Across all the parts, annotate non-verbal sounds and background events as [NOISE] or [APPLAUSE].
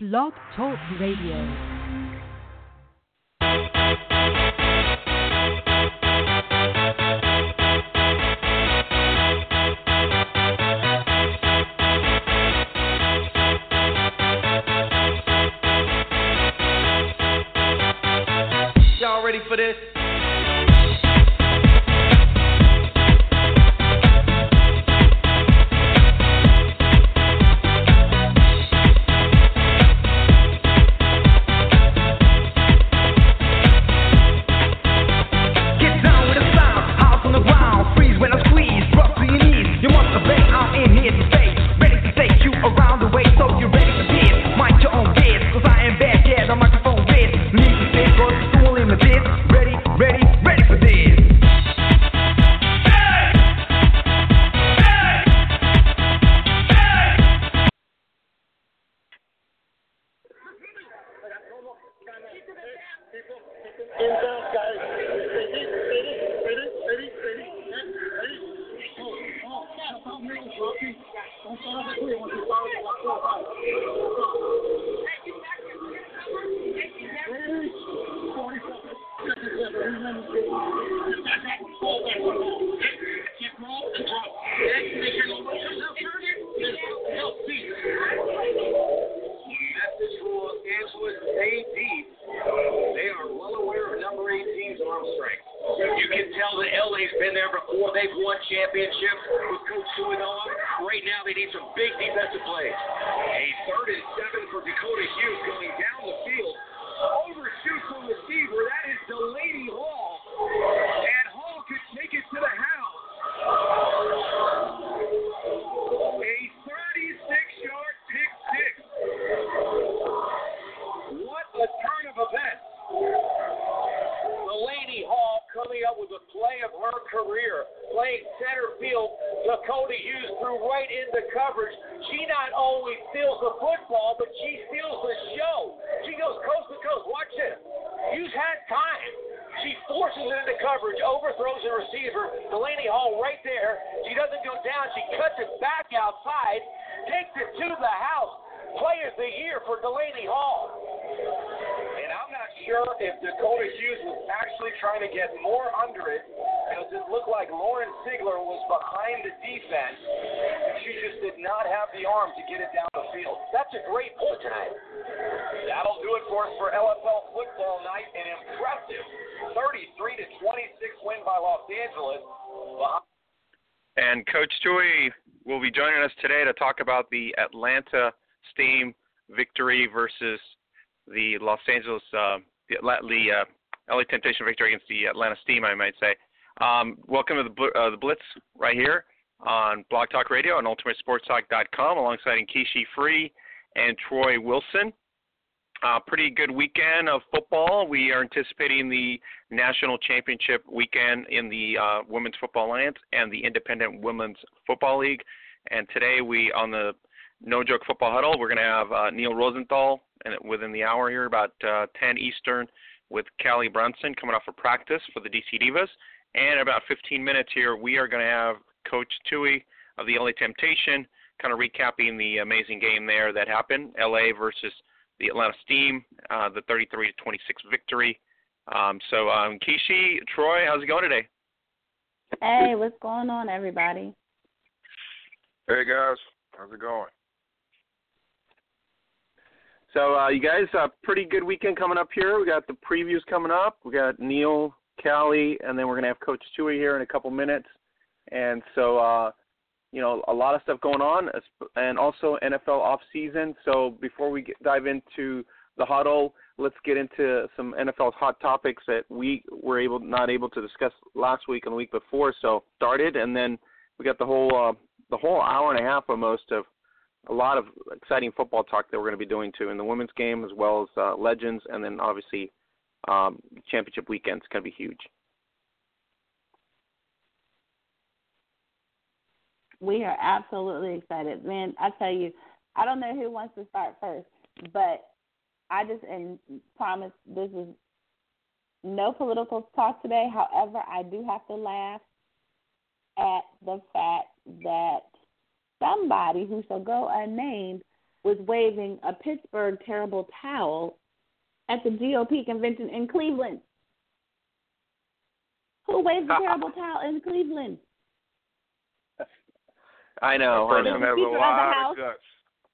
Blog Talk Radio. Temptation victory against the Atlanta Steam, I might say. Um, welcome to the, uh, the Blitz right here on Blog Talk Radio and UltimateSportsTalk.com alongside Kishi Free and Troy Wilson. Uh, pretty good weekend of football. We are anticipating the national championship weekend in the uh, Women's Football Alliance and the Independent Women's Football League. And today we on the No Joke Football Huddle, we're going to have uh, Neil Rosenthal and within the hour here, about uh, 10 Eastern, with Callie Brownson coming off of practice for the DC Divas. And in about 15 minutes here, we are going to have Coach Tui of the LA Temptation kind of recapping the amazing game there that happened, LA versus the Atlanta Steam, uh, the 33 to 26 victory. Um, so, um, Kishi, Troy, how's it going today? Hey, what's going on, everybody? Hey guys, how's it going? So, uh, you guys, uh, pretty good weekend coming up here. We got the previews coming up. We got Neil, Callie, and then we're gonna have Coach Tui here in a couple minutes. And so, uh, you know, a lot of stuff going on, and also NFL off season. So, before we get, dive into the huddle, let's get into some NFL hot topics that we were able not able to discuss last week and the week before. So, started, and then we got the whole uh, the whole hour and a half almost of a lot of exciting football talk that we're going to be doing too in the women's game as well as uh, legends, and then obviously um, championship weekend's going to be huge. We are absolutely excited. Man, I tell you, I don't know who wants to start first, but I just and promise this is no political talk today. However, I do have to laugh at the fact that somebody who shall go unnamed was waving a Pittsburgh terrible towel at the GOP convention in Cleveland. Who waved the uh, uh, terrible towel in Cleveland? I know, I That know. person has Speaker of a the lot House. of guts.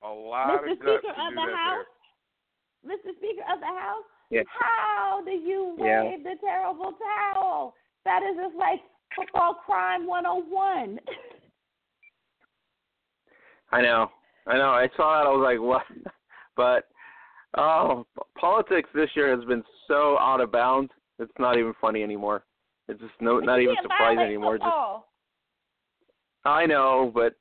A lot Mr. of guts Speaker to of do the that House? Mr. Speaker of the House, Yeah. how do you Yeah. wave the terrible towel? That is just like football crime 101. [LAUGHS] I know. I know. I saw that. I was like, what? [LAUGHS] But oh, politics this year has been so out of bounds. It's not even funny anymore. It's just no, not even surprising anymore. Just. I know, but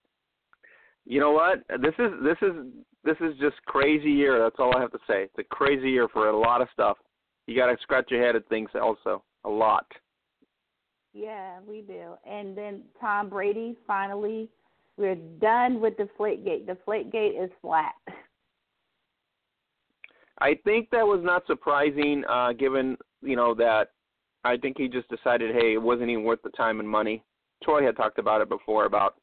you know what? This is this is this is just crazy year. That's all I have to say. It's a crazy year for a lot of stuff. You got to scratch your head at things also a lot. Yeah, we do. And then Tom Brady, finally, we're done with the Deflategate. Deflategate is flat. I think that was not surprising, uh, given you know that I think he just decided, hey, it wasn't even worth the time and money. Troy had talked about it before about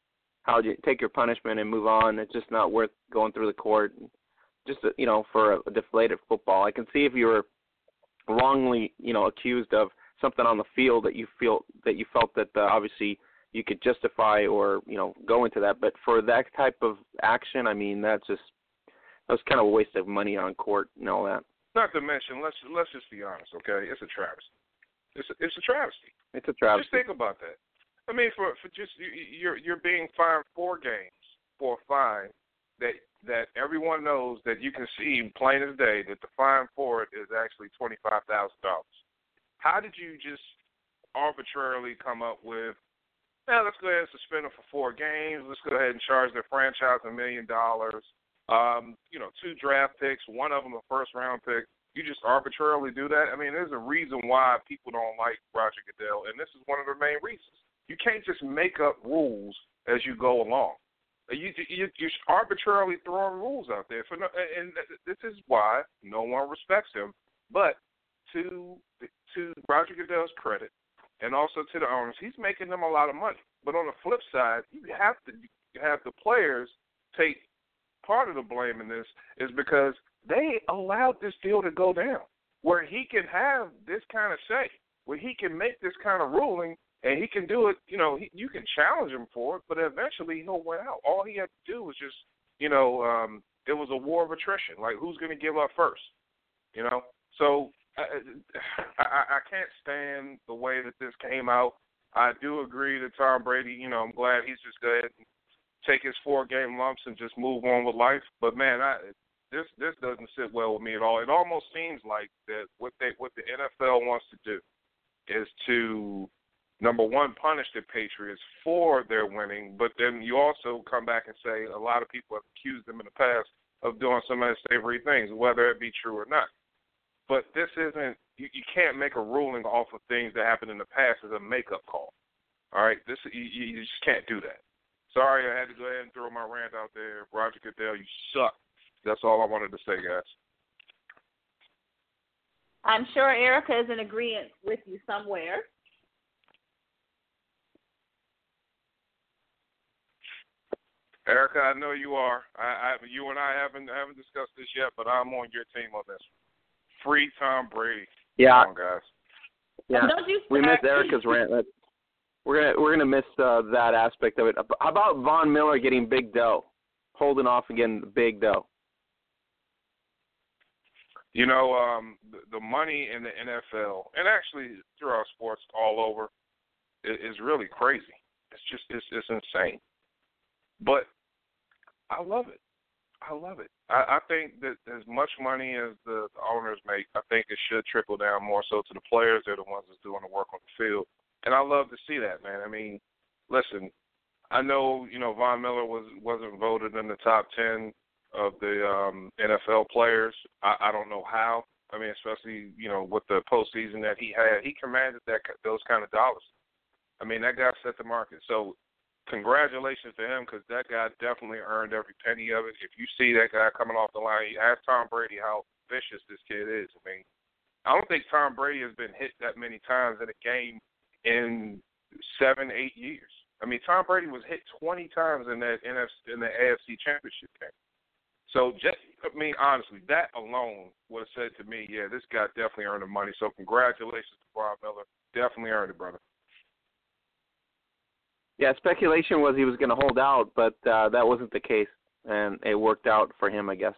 how you take your punishment and move on. It's just not worth going through the court, just you know, for a, a deflated football. I can see if you were wrongly, you know, accused of something on the field that you feel that you felt that uh, obviously you could justify or you know go into that. But for that type of action, I mean, that's just that was kind of a waste of money on court and all that. Not to mention, let's let's just be honest, okay? It's a travesty. It's a, it's a travesty. It's a travesty. Just think about that. I mean, for for just you- you're you're being fined four games for a fine that that everyone knows that you can see plain as day that the fine for it is actually twenty five thousand dollars. How did you just arbitrarily come up with? Now let's go ahead and suspend them for four games. Let's go ahead and charge their franchise a million dollars. Um, you know, two draft picks, one of them a first round pick. You just arbitrarily do that. I mean, there's a reason why people don't like Roger Goodell, and this is one of the main reasons. You can't just make up rules as you go along. You you you're arbitrarily throwing rules out there for no, and this is why no one respects him. But to to Roger Goodell's credit, and also to the owners, he's making them a lot of money. But on the flip side, you have to have the players take part of the blame in this is because they allowed this deal to go down, where he can have this kind of say, where he can make this kind of ruling, and he can do it. You know, he, you can challenge him for it, but eventually he'll win out. All he had to do was just, you know, um, it was a war of attrition. Like who's going to give up first? You know, so I, I, can't stand the way that this came out. I do agree that Tom Brady. You know, I'm glad he's just go ahead and take his four game lumps and just move on with life. But man, I this this doesn't sit well with me at all. It almost seems like that what they what the NFL wants to do is to number one punish the Patriots for their winning, but then you also come back and say a lot of people have accused them in the past of doing some unsavory things, whether it be true or not. But this isn't you, you can't make a ruling off of things that happened in the past as a makeup call. All right, this you, you just can't do that. Sorry, I had to go ahead and throw my rant out there. Roger Goodell, you suck. That's all I wanted to say, guys. I'm sure Erica is in agreement with you somewhere. Erica, I know you are. I, I, you and I haven't haven't discussed this yet, but I'm on your team on this. Free Tom Brady. Yeah, Come on, guys. yeah. We start- missed Erica's rant. We're gonna we're gonna miss uh, that aspect of it. How about Von Miller getting big dough, holding off again big dough? You know, um, the, the money in the NFL and actually throughout sports all over is, is really crazy. It's just it's it's insane. But I love it. I love it. I, I think that as much money as the, the owners make, I think it should trickle down more so to the players. They're the ones that's doing the work on the field, and I love to see that, man. I mean, listen, I know you know Von Miller was wasn't voted in the top ten of the um, NFL players. I, I don't know how. I mean, especially you know with the postseason that he had, he commanded that those kind of dollars. I mean, that guy set the market. So congratulations to him because that guy definitely earned every penny of it. If you see that guy coming off the line, ask Tom Brady how vicious this kid is. I mean, I don't think Tom Brady has been hit that many times in a game in seven, eight years. I mean, Tom Brady was hit 20 times in that NFC, in the AFC Championship game. So just, I mean, honestly, that alone would have said to me, yeah, this guy definitely earned the money. So congratulations to Von Miller. Definitely earned it, brother. Yeah, speculation was he was going to hold out, but uh, that wasn't the case, and it worked out for him, I guess.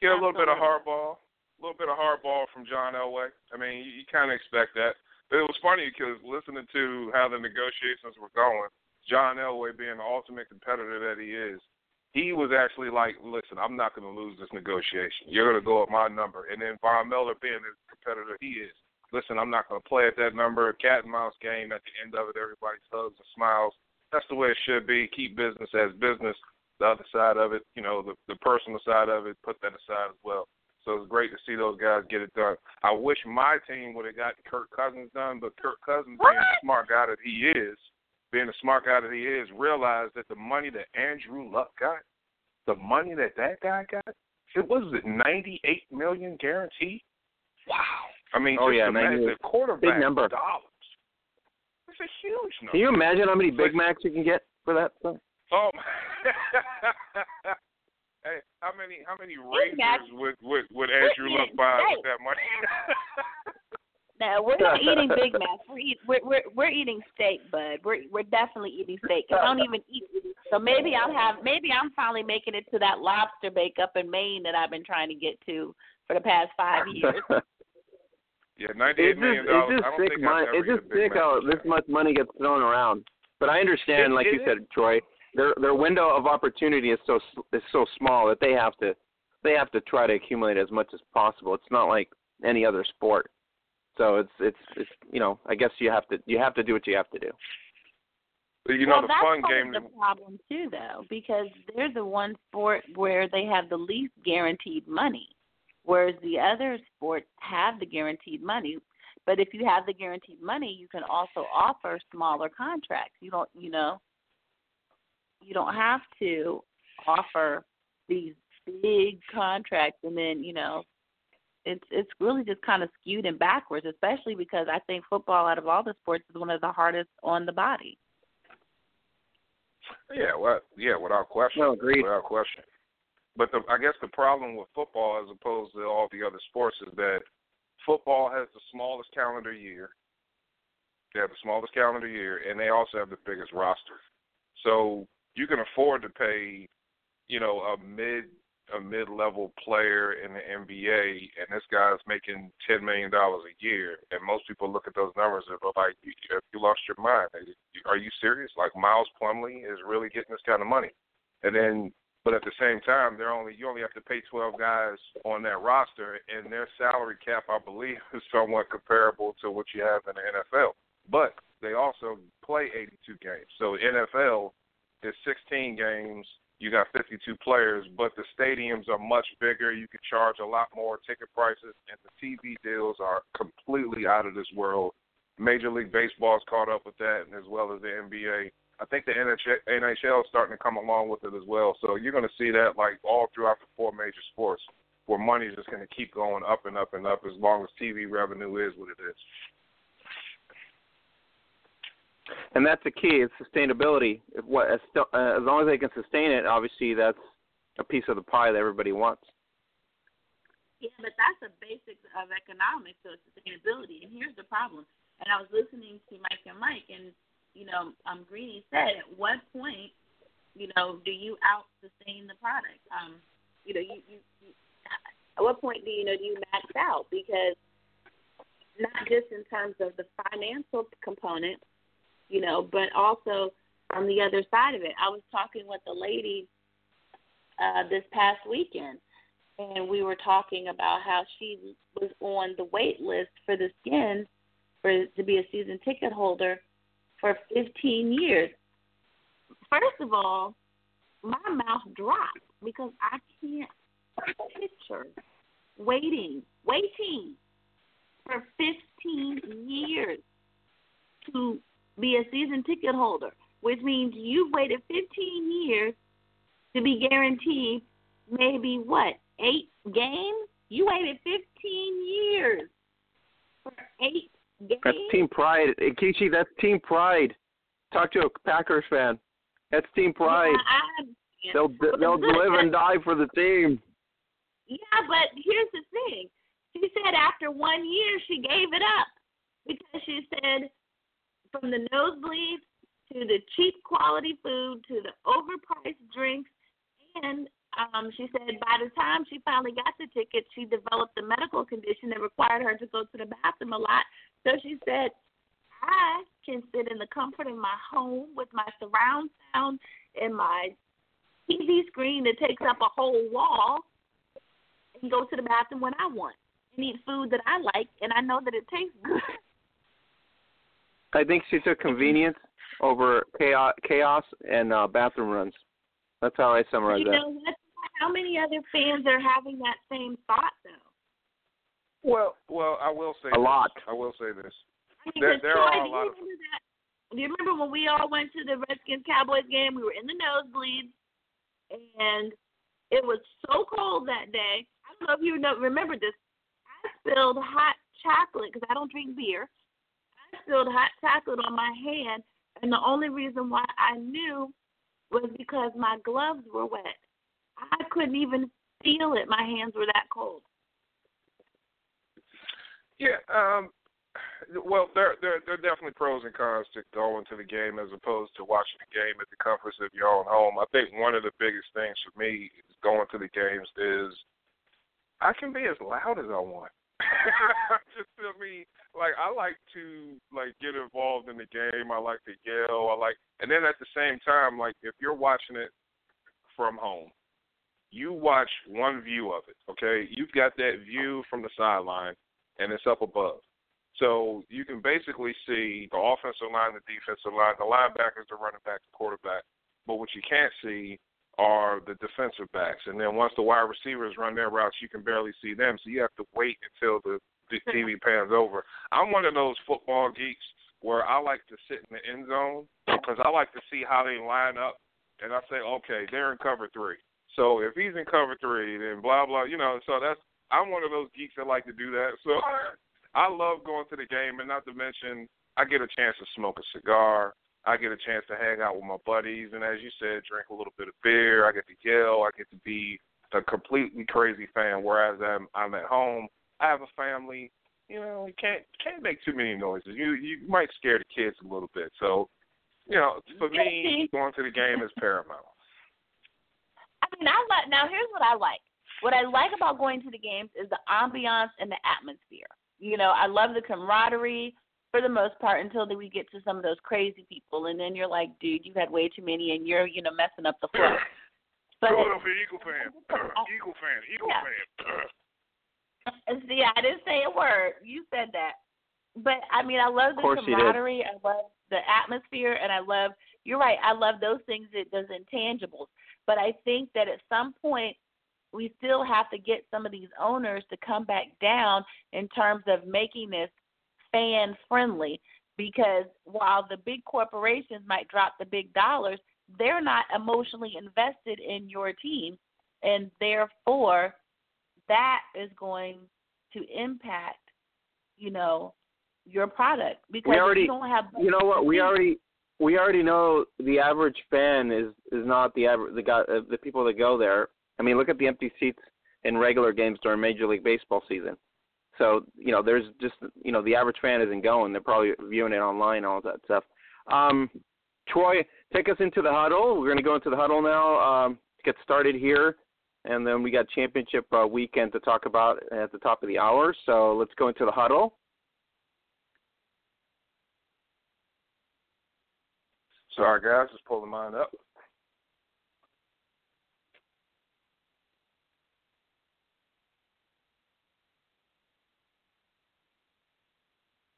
Yeah, a little bit of hardball, a little bit of hardball from John Elway. I mean, you, you kind of expect that. But it was funny because listening to how the negotiations were going, John Elway being the ultimate competitor that he is, he was actually like, "Listen, I'm not going to lose this negotiation. You're going to go up my number." And then Von Miller being the competitor he is, listen, I'm not going to play at that number. Cat and mouse game. At the end of it, everybody hugs and smiles. That's the way it should be. Keep business as business. The other side of it, you know, the the personal side of it, put that aside as well. So it's great to see those guys get it done. I wish my team would have gotten Kirk Cousins done, but Kirk Cousins, being the smart guy that he is, being the smart guy that he is, realized that the money that Andrew Luck got, the money that that guy got, it was it ninety eight million guaranteed. Wow. I mean, Oh, just yeah, imagine 98. the quarterback Big number. dollars. It's a huge number. Can you imagine how many Big Macs you can get for that? Oh. [LAUGHS] hey, how many how many Big Mac. razors would would would Andrew Luck buy with that money? [LAUGHS] [LAUGHS] No, we're not eating Big Macs. We're, eat, we're we're we're eating steak, bud. We're we're definitely eating steak. I don't even eat. So maybe I'll have. Maybe I'm finally making it to that lobster bake up in Maine that I've been trying to get to for the past five years. Yeah, ninety eight it's million just, dollars. it's I just don't sick. think Mon- I've ever it's just eaten a sick how this much money gets thrown around. But I understand, It- like it you said, Troy, their their window of opportunity is so is so small that they have to they have to try to accumulate as much as possible. It's not like any other sport. So it's it's it's you know I guess you have to you have to do what you have to do. But you know well, the that's fun part game. of the problem too, though, because they're the one sport where they have the least guaranteed money, whereas the other sports have the guaranteed money. But if you have the guaranteed money, you can also offer smaller contracts. You don't, you know, you don't have to offer these big contracts, and then you know, it's it's really just kind of skewed and backwards, especially because I think football, out of all the sports, is one of the hardest on the body. Yeah, well, yeah, without question. No, agreed. Without question. But the, I guess the problem with football, as opposed to all the other sports, is that football has the smallest calendar year. They have the smallest calendar year, and they also have the biggest roster. So you can afford to pay, you know, a mid a mid level player in the NBA, and this guy's making ten million dollars a year. And most people look at those numbers and they're like, "You, you lost your mind. Are you serious? Like Miles Plumlee is really getting this kind of money?" And then, but at the same time, they're only you only have to pay twelve guys on that roster, and their salary cap, I believe, is somewhat comparable to what you have in the NFL. But they also play 82 games. So NFL is 16 games. You got 52 players, but the stadiums are much bigger. You can charge a lot more ticket prices, and the TV deals are completely out of this world. Major League Baseball's caught up with that, and as well as the NBA. I think the NHL, NHL is starting to come along with it as well. So you're going to see that like all throughout the four major sports, where money is just going to keep going up and up and up as long as TV revenue is what it is. And that's the key. It's sustainability. If what as, st- uh, as long as they can sustain it, obviously that's a piece of the pie that everybody wants. Yeah, but that's the basics of economics, so sustainability. And here's the problem. And I was listening to Mike and Mike, and you know, um, Greeny said, at what point, you know, do you out sustain the product? Um, you know, you, you, you at what point do you know do you max out? Because not just in terms of the financial component, you know, but also from the other side of it. I was talking with a lady uh, this past weekend, and we were talking about how she was on the wait list for the skin for to be a season ticket holder for 15 years. First of all, my mouth dropped because I can't picture waiting, waiting for 15 years to be a season ticket holder, which means you've waited 15 years to be guaranteed maybe what, eight games? You waited 15 years for eight? That's team pride, Kichi. That's team pride. Talk to a Packers fan. That's team pride. Yeah. They'll they'll the [LAUGHS] live and die for the team. Yeah, but here's the thing. She said after one year she gave it up because she said from the nosebleeds to the cheap quality food to the overpriced drinks and um she said by the time she finally got the ticket she developed a medical condition that required her to go to the bathroom a lot. So she said I can sit in the comfort of my home with my surround sound and my TV screen that takes up a whole wall and go to the bathroom when I want and eat food that I like and I know that it tastes [LAUGHS] good. I think she took convenience over chaos, chaos and uh, bathroom runs. That's how I summarize you that. know? How many other fans are having that same thought though? Well, well, I will say A this. lot. I will say this. I mean, There- there Troy, are a do you lot of- remember that? Do you remember when we all went to the Redskins Cowboys game? We were in the nosebleeds, and it was so cold that day. I don't know if you know, remember this. I spilled hot chocolate because I don't drink beer. I spilled hot chocolate on my hand, and the only reason why I knew was because my gloves were wet. I couldn't even feel it. My hands were that cold. Yeah. Um. Well, there there there are definitely pros and cons to going to the game as opposed to watching the game at the comforts of your own home. I think one of the biggest things for me going to the games is I can be as loud as I want. [LAUGHS] Just feel me like I like to like get involved in the game. I like to yell. I like, and then at the same time, like if you're watching it from home, you watch one view of it. Okay, you've got that view from the sideline, and it's up above. So you can basically see the offensive line, the defensive line, the linebackers, the running back, the quarterback. But what you can't see are the defensive backs. And then once the wide receivers run their routes, you can barely see them. So you have to wait until the, the [LAUGHS] TV pans over. I'm one of those football geeks where I like to sit in the end zone because I like to see how they line up. And I say, okay, they're in cover three. So if he's in cover three, then blah blah. You know, so that's I'm one of those geeks that like to do that. So I love going to the game, and not to mention, I get a chance to smoke a cigar. I get a chance to hang out with my buddies, and as you said, drink a little bit of beer. I get to yell. I get to be a completely crazy fan. Whereas I'm I'm at home, I have a family. You know, you can't can't make too many noises. You you might scare the kids a little bit. So, you know, for me, going to the game is paramount. I mean, I like. Now, here's what I like. What I like about going to the games is the ambiance and the atmosphere. You know, I love the camaraderie for the most part until we get to some of those crazy people, and then you're like, dude, you've had way too many, and you're you know messing up the flow. But Philadelphia Eagle fan, [CLEARS THROAT] Eagle fan, Eagle Yeah. fan. [CLEARS THROAT] see, I didn't say a word. You said that. But I mean, I love the course you did. camaraderie. I love the atmosphere, and I love. You're right. I love those things. That those intangibles. But I think that at some point we still have to get some of these owners to come back down in terms of making this fan friendly because while the big corporations might drop the big dollars, they're not emotionally invested in your team and therefore that is going to impact, you know, your product because We already, you don't have you know what? We already, we already know the average fan is is not the average the guy uh, the people that go there. I mean, look at the empty seats in regular games during Major League Baseball season. So you know, there's just you know the average fan isn't going. They're probably viewing it online all that stuff. Um, Troy, take us into the huddle. We're going to go into the huddle now. Um, get started here, and then we got championship uh, weekend to talk about at the top of the hour. So let's go into the huddle. Sorry, guys, just pulling mine up.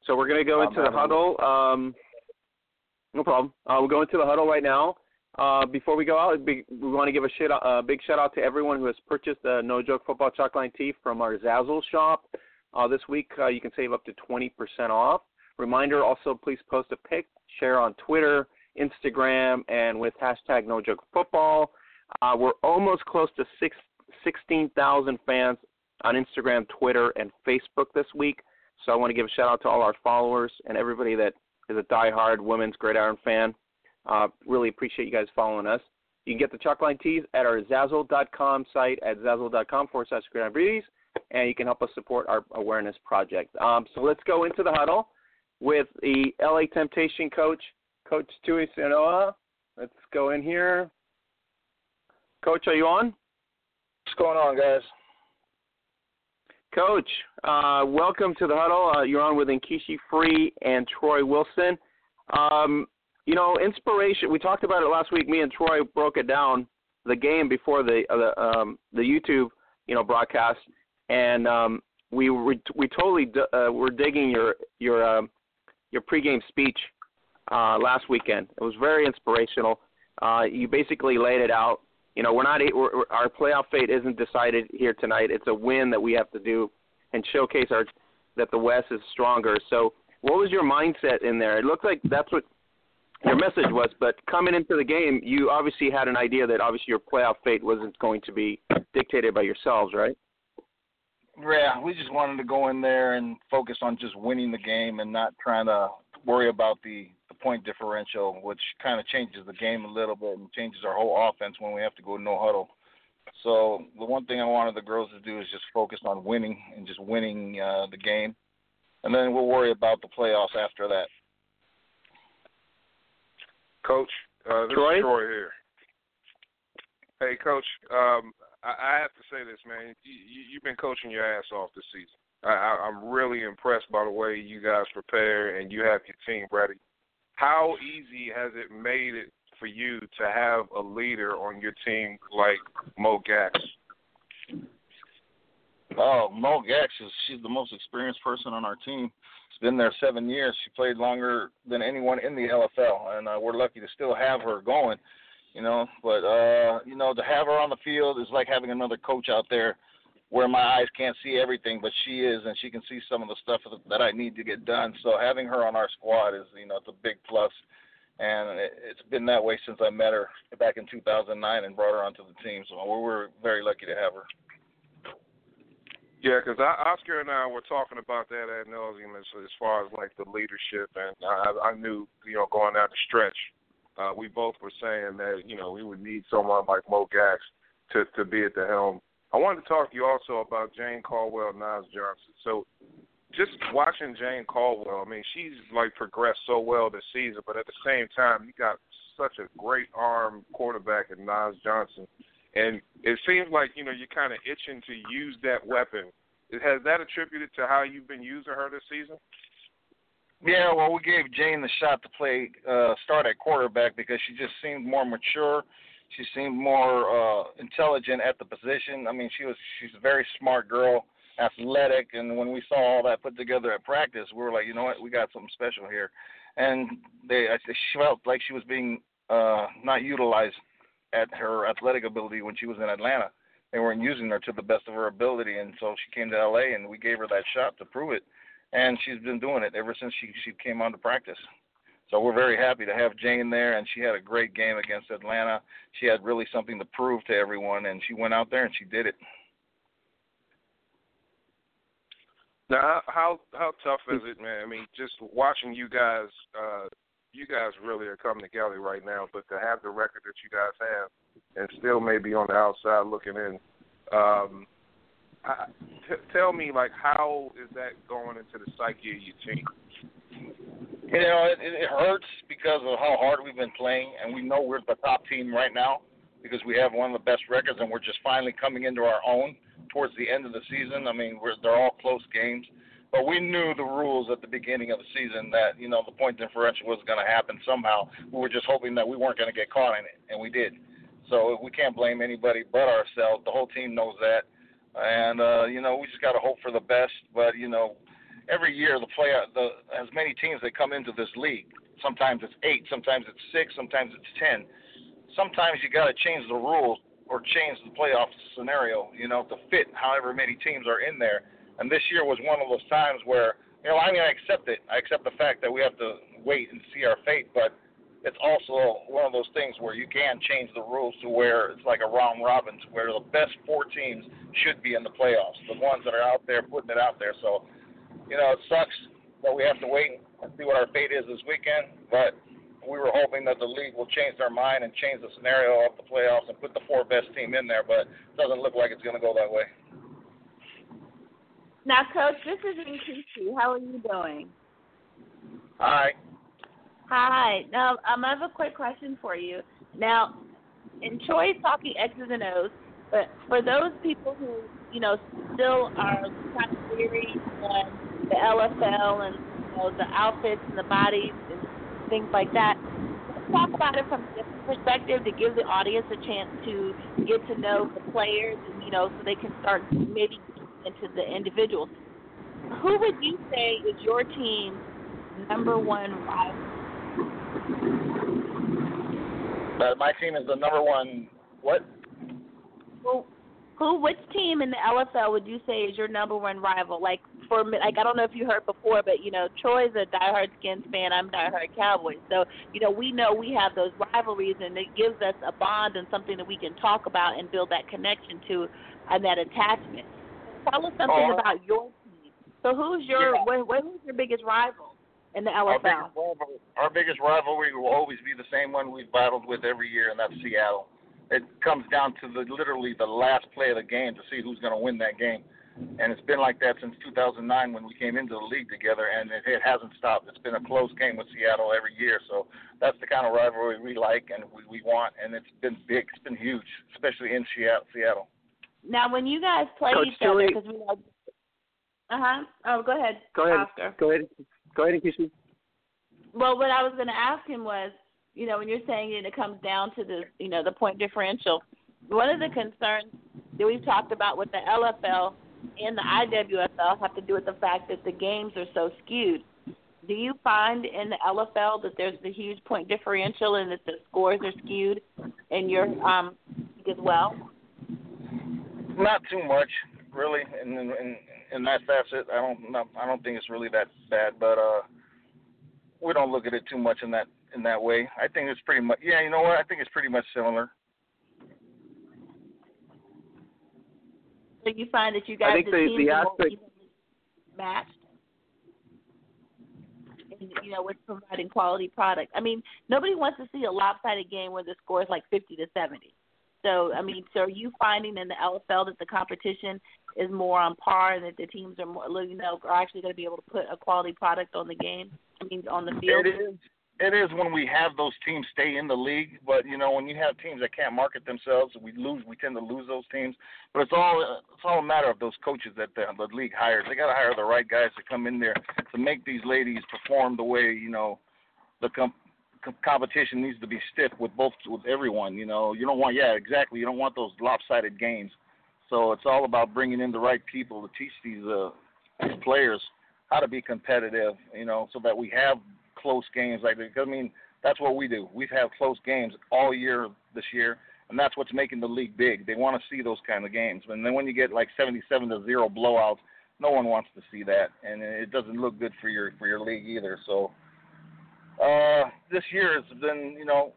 So we're going to go My into the huddle. Um, no problem. Uh, we'll go into the huddle right now. Uh, before we go out, we want to give a shit, uh, big shout out to everyone who has purchased the No Joke Football Chalkline tee from our Zazzle shop. Uh, this week, uh, you can save up to 20% off. Reminder also, please post a pic, share on Twitter, Instagram, and with hashtag No Joke Football. Uh, we're almost close to six, 16,000 fans on Instagram, Twitter, and Facebook this week. So I want to give a shout out to all our followers and everybody that is a diehard Women's Gridiron fan. Uh, really appreciate you guys following us. You can get the Chalkline tees at our Zazzle.com site at Zazzle.com forward slash Gridiron Beauties, and you can help us support our awareness project. Um, so let's go into the huddle with the LA Temptation coach, Coach Tui Sanoa. Let's go in here. Coach, are you on? What's going on, guys? Coach, uh, welcome to the huddle. Uh, you're on with Nkeshi Free and Troy Wilson. Um, you know, inspiration. We talked about it last week. Me and Troy broke it down the game before the uh, the, um, the YouTube you know broadcast, and um, we we, we totally d- uh, were digging your your um, your pregame speech uh, last weekend. It was very inspirational. Uh, you basically laid it out. You know, we're not we're, our playoff fate isn't decided here tonight. It's a win that we have to do and showcase our that the West is stronger. So, what was your mindset in there? It looked like that's what your message was, but coming into the game, you obviously had an idea that obviously your playoff fate wasn't going to be dictated by yourselves, right? Yeah, we just wanted to go in there and focus on just winning the game and not trying to worry about the point differential, which kind of changes the game a little bit and changes our whole offense when we have to go no huddle. So the one thing I wanted the girls to do is just focus on winning and just winning uh, the game, and then we'll worry about the playoffs after that. Coach, uh, this Troy? is Troy here. Hey, Coach, um, I, I have to say this, man. You, you, you've been coaching your ass off this season. I, I, I'm really impressed by the way you guys prepare and you have your team ready. How easy has it made it for you to have a leader on your team like Mo Gax? Oh, Mo Gax is she's the most experienced person on our team. She's been there seven years. She played longer than anyone in the LFL, and uh, we're lucky to still have her going. You know, but uh, you know, to have her on the field is like having another coach out there, where my eyes can't see everything, but she is, and she can see some of the stuff that I need to get done. So having her on our squad is, you know, it's a big plus, and it, it's been that way since I met her back in 2009 and brought her onto the team. So we're, we're very lucky to have her. Yeah, because Oscar and I were talking about that ad nauseum as, as far as like the leadership, and I, I knew, you know, going down the stretch, uh, we both were saying that you know we would need someone like Mo Gax to to be at the helm. I wanted to talk to you also about Jane Caldwell, and Nas Johnson. So, just watching Jane Caldwell, I mean, she's like progressed so well this season, but at the same time, you got such a great arm quarterback in Nas Johnson, and it seems like you know you're kind of itching to use that weapon. Has that attributed to how you've been using her this season? Yeah, well, we gave Jane the shot to play uh, start at quarterback because she just seemed more mature. She seemed more uh, intelligent at the position. I mean, she was she's a very smart girl, athletic, and when we saw all that put together at practice, we were like, you know what, we got something special here. And they, I, she felt like she was being uh, not utilized at her athletic ability when she was in Atlanta. They weren't using her to the best of her ability, and so she came to LA, and we gave her that shot to prove it and she's been doing it ever since she she came on to practice. So we're very happy to have Jane there, and she had a great game against Atlanta. She had really something to prove to everyone, and she went out there and she did it. Now, how how tough is it, man? I mean, just watching you guys, uh, you guys really are coming together right now. But to have the record that you guys have, and still maybe on the outside looking in, um, I, t- tell me, like, how is that going into the psyche of your team? You know, it, it hurts because of how hard we've been playing, and we know we're the top team right now because we have one of the best records, and we're just finally coming into our own towards the end of the season. I mean, we're, they're all close games, but we knew the rules at the beginning of the season that you know the point differential was going to happen somehow. We were just hoping that we weren't going to get caught in it, and we did. So we can't blame anybody but ourselves. The whole team knows that and uh, you know we just got to hope for the best. But you know, every year the play uh, the as many teams that come into this league. Sometimes it's eight, sometimes it's six, sometimes it's ten. Sometimes you got to change the rules or change the playoff scenario, you know, to fit however many teams are in there. And this year was one of those times where, you know, I mean, I accept it. I accept the fact that we have to wait and see our fate, but it's also one of those things where you can change the rules to where it's like a round robin, to where the best four teams should be in the playoffs, the ones that are out there putting it out there. So, you know, it sucks that we have to wait and see what our fate is this weekend, but we were hoping that the league will change their mind and change the scenario of the playoffs and put the four best team in there, but it doesn't look like it's going to go that way. Now, Coach, this is Nkeshi. How are you doing? Hi. Hi. Now, um, I have a quick question for you. Now, in choice talking X's and O's, but for those people who, you know, still are kind of weary on the LFL and you know the outfits and the bodies and things like that, let's talk about it from a different perspective to give the audience a chance to get to know the players and you know so they can start maybe into the individuals. Who would you say is your team's number one rival? But my team is the number one. What? Who, who, which team in the LFL would you say is your number one rival? Like for me, like I don't know if you heard before, but you know Troy's a diehard Skins fan. I'm diehard Cowboys. So you know we know we have those rivalries, and it gives us a bond and something that we can talk about and build that connection to, and that attachment. Tell us something Oh. about your team. So who's your Yeah. what, what who's your biggest rival in the Our LFL? biggest, rivalry, our biggest rivalry will always be the same one we've battled with every year, and that's Seattle. It comes down to the literally the last play of the game to see who's going to win that game, and it's been like that since 2009 when we came into the league together, and it, it hasn't stopped. It's been a close game with Seattle every year, so that's the kind of rivalry we like and we, we want, and it's been big, it's been huge, especially in Seattle. Seattle. Now, when you guys play Coach each other, because we know. Uh huh. Oh, go ahead. Go ahead. Oscar. Go ahead. Go ahead, Nkeshi. Well, what I was going to ask him was, you know, when you're saying that it comes down to the, you know, the point differential, one of the concerns that we've talked about with the LFL and the IWFL have to do with the fact that the games are so skewed. Do you find in the LFL that there's the huge point differential and that the scores are skewed in your um as well? Not too much, really, and and and, and that's that's it. I don't no, I don't think it's really that bad, but uh, we don't look at it too much in that in that way. I think it's pretty much yeah. You know what? I think it's pretty much similar. So you find that you I guys think the, the- teams the aspect- evenly matched. And, you know, with providing quality product. I mean, nobody wants to see a lopsided game where the score is like fifty to seventy. So I mean, so are you finding in the LFL that the competition is more on par and that the teams are more, you know, are actually going to be able to put a quality product on the game? I mean, on the field. It is. It is when we have those teams stay in the league, but you know when you have teams that can't market themselves, we lose. We tend to lose those teams. But it's all it's all a matter of those coaches that the, the league hires. They got to hire the right guys to come in there to make these ladies perform the way you know the com- com- competition needs to be stiff with both with everyone. You know you don't want yeah exactly you don't want those lopsided games. So it's all about bringing in the right people to teach these uh, these players how to be competitive. You know so that we have close games like that. 'Cause, I mean, that's what we do. We've had close games all year this year, and that's what's making the league big. They want to see those kind of games. And then when you get like 77 to zero blowouts, no one wants to see that, and it doesn't look good for your for your league either. So uh, this year has been, you know,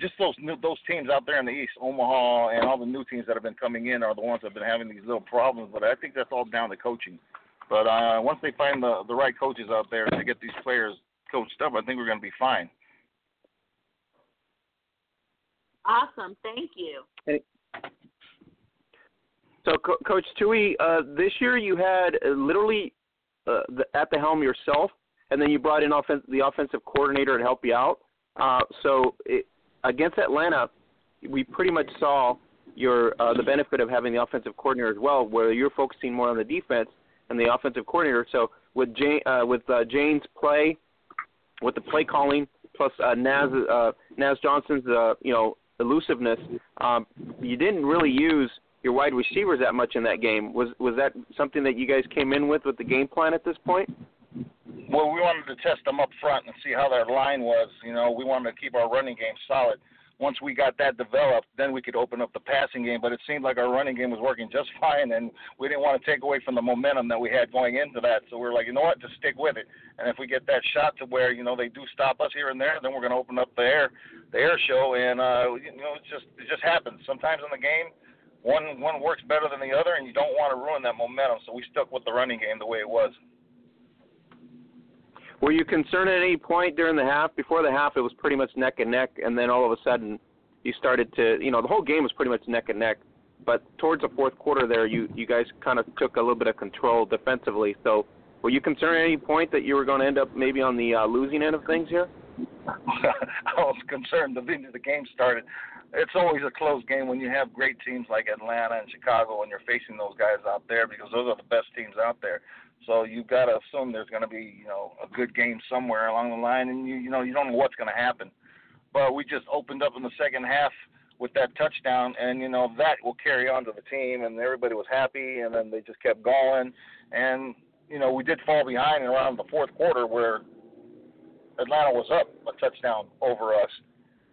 just those new, those teams out there in the East, Omaha, and all the new teams that have been coming in are the ones that have been having these little problems. But I think that's all down to coaching. But uh, once they find the the right coaches out there to get these players coached up, I think we're going to be fine. Awesome. Thank you. So, Co- Coach Tui, uh, this year you had uh, literally uh, the, at the helm yourself, and then you brought in offen- the offensive coordinator to help you out. Uh, so, it, against Atlanta, we pretty much saw your uh, the benefit of having the offensive coordinator as well, where you're focusing more on the defense and the offensive coordinator. So, with Jane, uh, with uh, Jane's play, with the play calling, plus uh, Naz uh, Naz Johnson's uh, you know elusiveness, um, you didn't really use your wide receivers that much in that game. Was was that something that you guys came in with with the game plan at this point? Well, we wanted to test them up front and see how their line was. You know, we wanted to keep our running game solid. Once we got that developed, then we could open up the passing game. But it seemed like our running game was working just [LAUGHS] fine, and we didn't want to take away from the momentum that we had going into that. So we are like, you know what, just stick with it. And if we get that shot to where you know they do stop us here and there, then we're going to open up the air, the air show, and uh, you know, it just it just happens. Sometimes in the game, one one works better than the other, and you don't want to ruin that momentum. So we stuck with the running game the way it was. Were you concerned at any point during the half? Before the half, it was pretty much neck and neck, and then all of a sudden, you started to, you know, the whole game was pretty much neck and neck. But towards the fourth quarter, there, you you guys kind of took a little bit of control defensively. So, were you concerned at any point that you were going to end up maybe on the uh, losing end of things here? [LAUGHS] I was concerned the minute the game started. It's always a close game when you have great teams like Atlanta and Chicago and you're facing those guys out there because those are the best teams out there. So you've got to assume there's going to be, you know, a good game somewhere along the line, and you, you know, you don't know what's going to happen. But we just opened up in the second half with that touchdown, and you know that will carry on to the team, and everybody was happy, and then they just kept going, and you know we did fall behind around the fourth quarter where Atlanta was up a touchdown over us,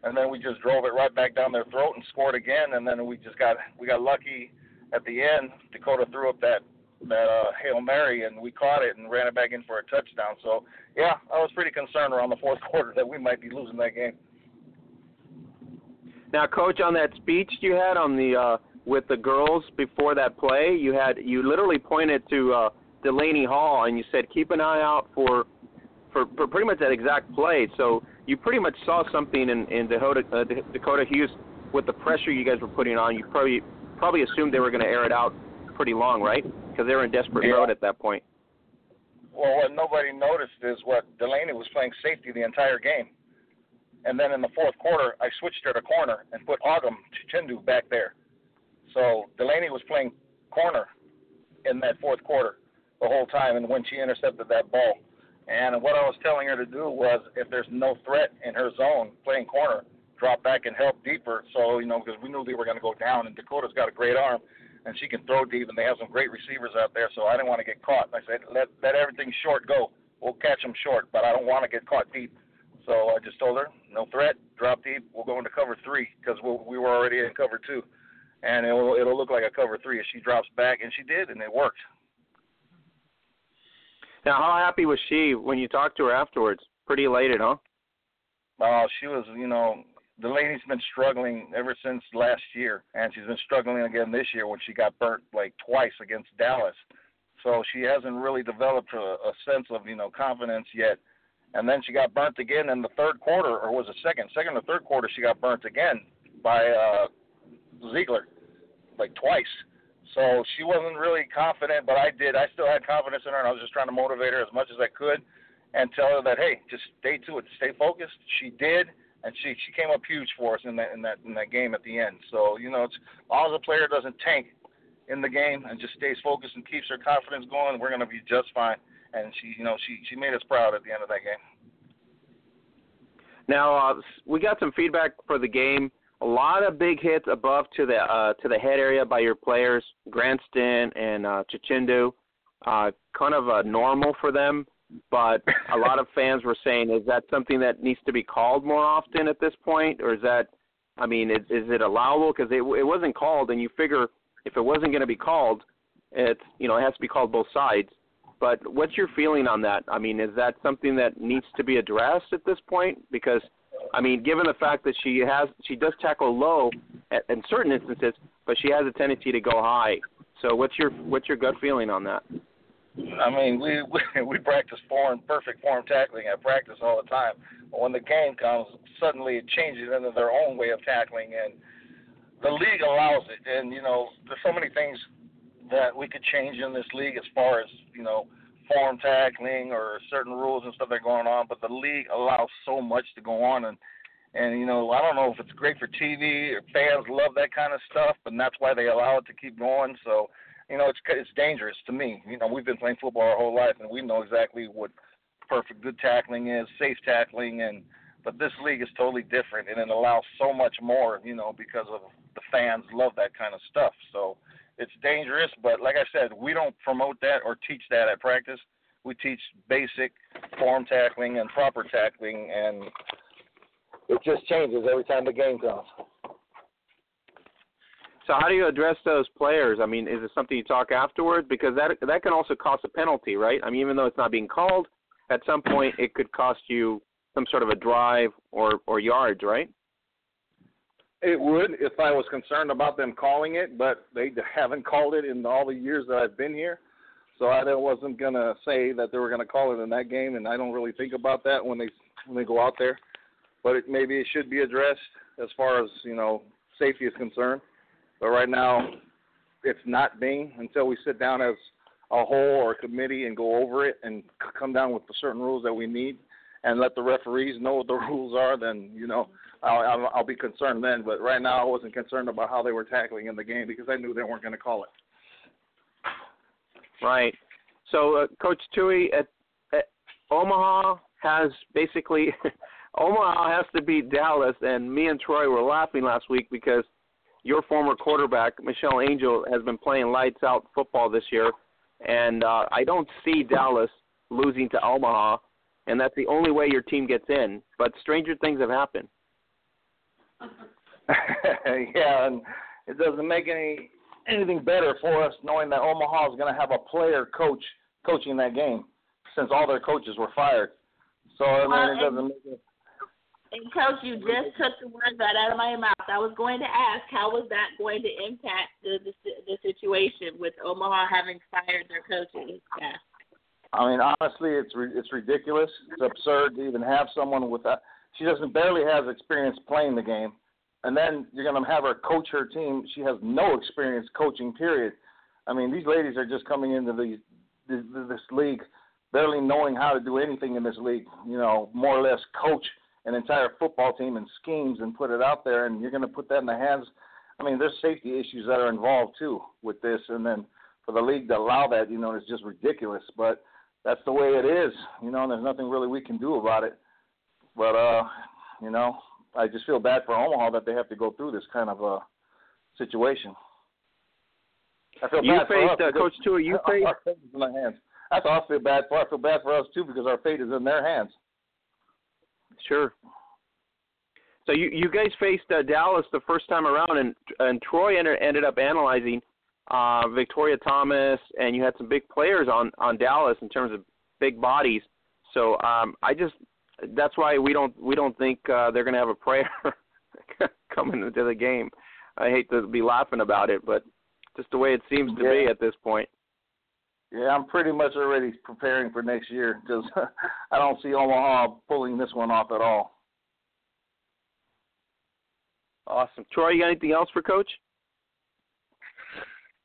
and then we just drove it right back down their throat and scored again, and then we just got we got lucky at the end. Dakota threw up that that uh, hail mary, and we caught it and ran it back in for a touchdown. So yeah, I was pretty concerned around the fourth [LAUGHS] quarter that we might be losing that game. Now, coach, on that speech you had on the uh, with the girls before that play, you had you literally pointed to uh, Delaney Hall and you said keep an eye out for for, for pretty much that exact play. So you pretty much saw something in in Dakota, uh, Dakota Hughes with the pressure you guys were putting on. You probably probably assumed they were going to air it out pretty long, right? Because they were in desperate Yeah. mode at that point. Well, what nobody noticed is what Delaney was playing safety the entire game. And then in the fourth quarter, I switched her to corner and put Autumn Chindu back there. So Delaney was playing corner in that fourth quarter the whole time, and when she intercepted that ball. And what I was telling her to do was, if there's no threat in her zone, playing corner, drop back and help deeper. So you know, because we knew they were going to go down, and Dakota's got a great arm, and she can throw deep, and they have some great receivers out there. So I didn't want to get caught. I said, let let everything short go. We'll catch them short, but I don't want to get caught deep. So I just told her, no threat, drop deep. We'll go into cover three because we we were already in cover two, and it'll it'll look like a cover three if she drops back, and she did, and it worked. Now, how happy was she when you talked to her afterwards? Pretty elated, huh? Uh, she was, you know, the lady's been struggling ever since last year, and she's been struggling again this year when she got burnt like twice against Dallas. So she hasn't really developed a, a sense of, you know, confidence yet. And then she got burnt again in the third quarter, or was it second? Second or third quarter, she got burnt again by uh, Ziegler, like twice. So she wasn't really confident, but I did. I still had confidence in her, and I was just trying to motivate her as much as I could, and tell her that hey, just stay to it, stay focused. She did, and she she came up huge for us in that in that in that game at the end. So you know, it's, as long as a player doesn't tank in the game and just stays focused and keeps her confidence going, we're going to be just fine. And she, you know, she she made us proud at the end of that game. Now uh, we got some feedback for the game. A lot of big hits above to the uh, to the head area by your players, Granston and uh, Chichindu. Uh, kind of uh, normal for them, but [LAUGHS] a lot of fans were saying, is that something that needs to be called more often at this point, or is that, I mean, is, is it allowable? Because it it wasn't called, and you figure if it wasn't going to be called, it's you know it has to be called both sides. But what's your feeling on that? I mean, is that something that needs to be addressed at this point? Because I mean, given the fact that she has she does tackle low at, in certain instances, but she has a tendency to go high. So what's your what's your gut feeling on that? I mean, we [LAUGHS] we, we practice form, perfect form tackling at practice all the time. But when the game comes, suddenly it changes into their own way of tackling, and the league allows it. And you know, there's so many things that we could change in this league as far as you know form tackling or certain rules and stuff that are going on. But the league allows so much to go on, and and you know, I don't know if it's great for TV or fans love that kind of stuff, but that's why they allow it to keep going. So you know, it's it's dangerous to me. You know, we've been playing football our whole life, and we know exactly what perfect good tackling is, safe tackling, and but this league is totally different, and it allows so much more. You know, because of the fans love that kind of stuff. So it's dangerous, but like I said, we don't promote that or teach that at practice. We teach basic form tackling and proper tackling, and it just changes every time the game comes. So how do you address those players? I mean, is it something you talk afterwards? Because that that can also cost a penalty, right? I mean, even though it's not being called, at some point it could cost you some sort of a drive or or yards, right? It would if I was concerned about them calling it, but they haven't called it in all the years that I've been here. So I wasn't gonna say that they were gonna call it in that game, and I don't really think about that when they when they go out there. But it, maybe it should be addressed as far as you know safety is concerned. But right now, it's not being until we sit down as a whole or a committee and go over it and come down with the certain rules that we need and let the referees know what the [LAUGHS] rules are. Then you know I'll, I'll, I'll be concerned then. But right now, I wasn't concerned about how they were tackling in the game because I knew they weren't going to call it. Right. So, uh, Coach Tui, at, at Omaha has basically [LAUGHS] Omaha has to beat Dallas, and me and Troy were laughing last week because your former quarterback Michelle Angel has been playing lights out football this year, and uh, I don't see Dallas losing to Omaha, and that's the only way your team gets in. But stranger things have happened. [LAUGHS] yeah, and it doesn't make any anything better for us knowing that Omaha is going to have a player coach coaching that game, since all their coaches were fired. So I mean, Well, it doesn't and- make it. And coach, you just took the words right out of my mouth. I was going to ask, how was that going to impact the the, the situation with Omaha having fired their coaching staff? I mean, honestly, it's it's ridiculous. It's absurd to even have someone with that. She doesn't barely has experience playing the game, and then you're going to have her coach her team. She has no experience coaching. Period. I mean, these ladies are just coming into these this, this league, barely knowing how to do anything in this league. You know, more or less coach an entire football team and schemes and put it out there, and you're going to put that in the hands. I mean, there's safety issues that are involved too with this, and then for the league to allow that, you know, is just ridiculous. But that's the way it is, you know, and there's nothing really we can do about it. But uh, you know, I just feel bad for Omaha that they have to go through this kind of uh situation. I feel You bad for us uh, Coach Tui, you [LAUGHS] faced- our fate is in their hands. That's all I feel bad for. I feel bad for us too because our fate is in their hands. Sure. So you you guys faced uh, Dallas the first time around, and and Troy ended ended up analyzing uh, Victoria Thomas, and you had some big players on on Dallas in terms of big bodies. So um, I just that's why we don't we don't think uh, they're going to have a prayer [LAUGHS] coming into the game. I hate to be laughing about it, but just the way it seems to be at this point. Yeah, I'm pretty much already preparing for next year because [LAUGHS] I don't see Omaha pulling this one off at all. Awesome, Troy. You got anything else for Coach?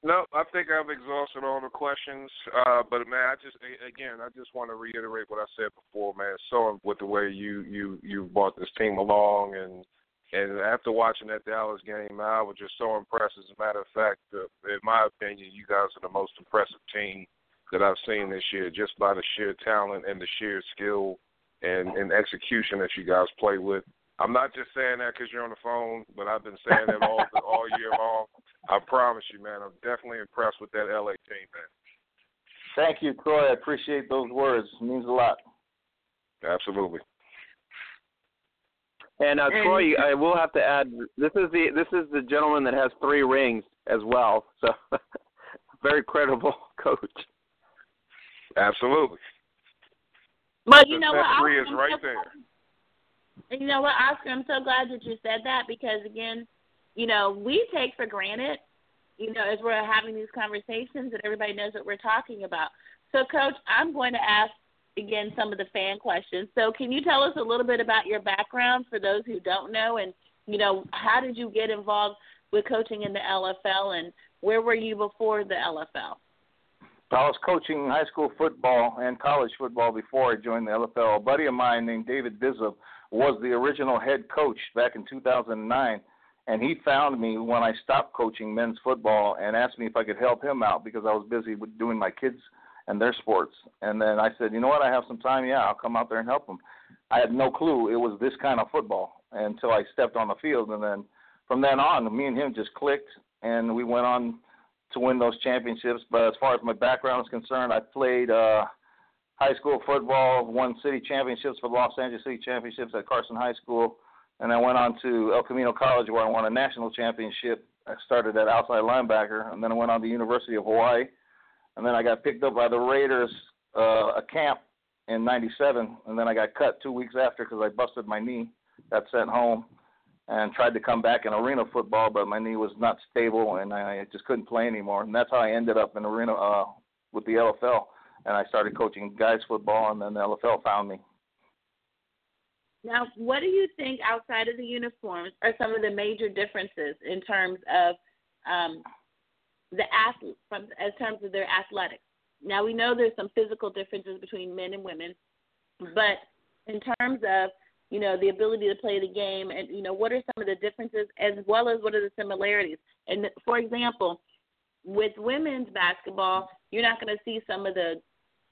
No, I think I've exhausted all the questions. Uh, but man, I just again, I just want to reiterate what I said before, man. So with the way you you you brought this team along, and and after watching that Dallas game, I was just so impressed. As a matter of fact, uh, in my opinion, you guys are the most impressive team that I've seen this year, just by the sheer talent and the sheer skill and and execution that you guys play with. I'm not just saying that because you're on the phone, but I've been saying that all [LAUGHS] all year long. I promise you, man. I'm definitely impressed with that LA team, man. Thank you, Troy. I appreciate those words. It means a lot. Absolutely. And uh, And- Troy, I will have to add this is the this is the gentleman that has three rings as well. So [LAUGHS] very credible [LAUGHS] coach. Absolutely. But you know what? three is I'm right so there. You know what, Oscar? I'm so glad that you said that because again, you know, we take for granted, you know, as we're having these conversations that everybody knows what we're talking about. So, Coach, I'm going to ask again some of the fan questions. So, can you tell us a little bit about your background for those who don't know, and you know, how did you get involved with coaching in the LFL, and where were you before the LFL? I was coaching high school football and college football before I joined the LFL. A buddy of mine named David Bizzub was the original head coach back in 2009, and he found me when I stopped coaching men's football and asked me if I could help him out because I was busy with doing my kids and their sports. And then I said, you know what, I have some time. Yeah, I'll come out there and help them. I had no clue it was this kind of football until I stepped on the field, and then from then on, me and him just clicked, and we went on to win those championships. But as far as my background is concerned, I played uh, high school football, won city championships for Los Angeles City Championships at Carson High School, and I went on to El Camino College where I won a national championship. I started at outside linebacker, and then I went on to University of Hawaii, and then I got picked up by the Raiders uh, a camp in '97, and then I got cut two weeks after because I busted my knee. Got sent home and tried to come back in arena football, but my knee was not stable and I just couldn't play anymore. And that's how I ended up in arena uh, with the LFL, and I started coaching guys football, and then the LFL found me. Now, what do you think outside of the uniforms are some of the major differences in terms of um, the athlete, from in terms of their athletics? Now we know there's some physical differences between men and women, but in terms of you know the ability to play the game, and you know what are some of the differences as well as what are the similarities? And for example, with women's basketball, you're not going to see some of the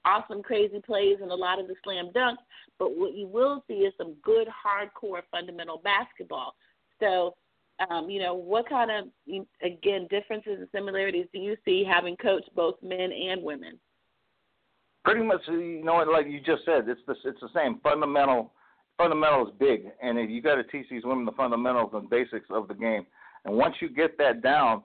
awesome, crazy plays and a lot of the slam dunks, but what you will see is some good, hardcore, fundamental basketball. So, um, you know, what kind of, again, differences and similarities do you see having coached both men and women? Pretty much, you know, like you just said, it's the it's the same fundamental. Fundamental is big, and you got to teach these women the fundamentals and basics of the game. And once you get that down,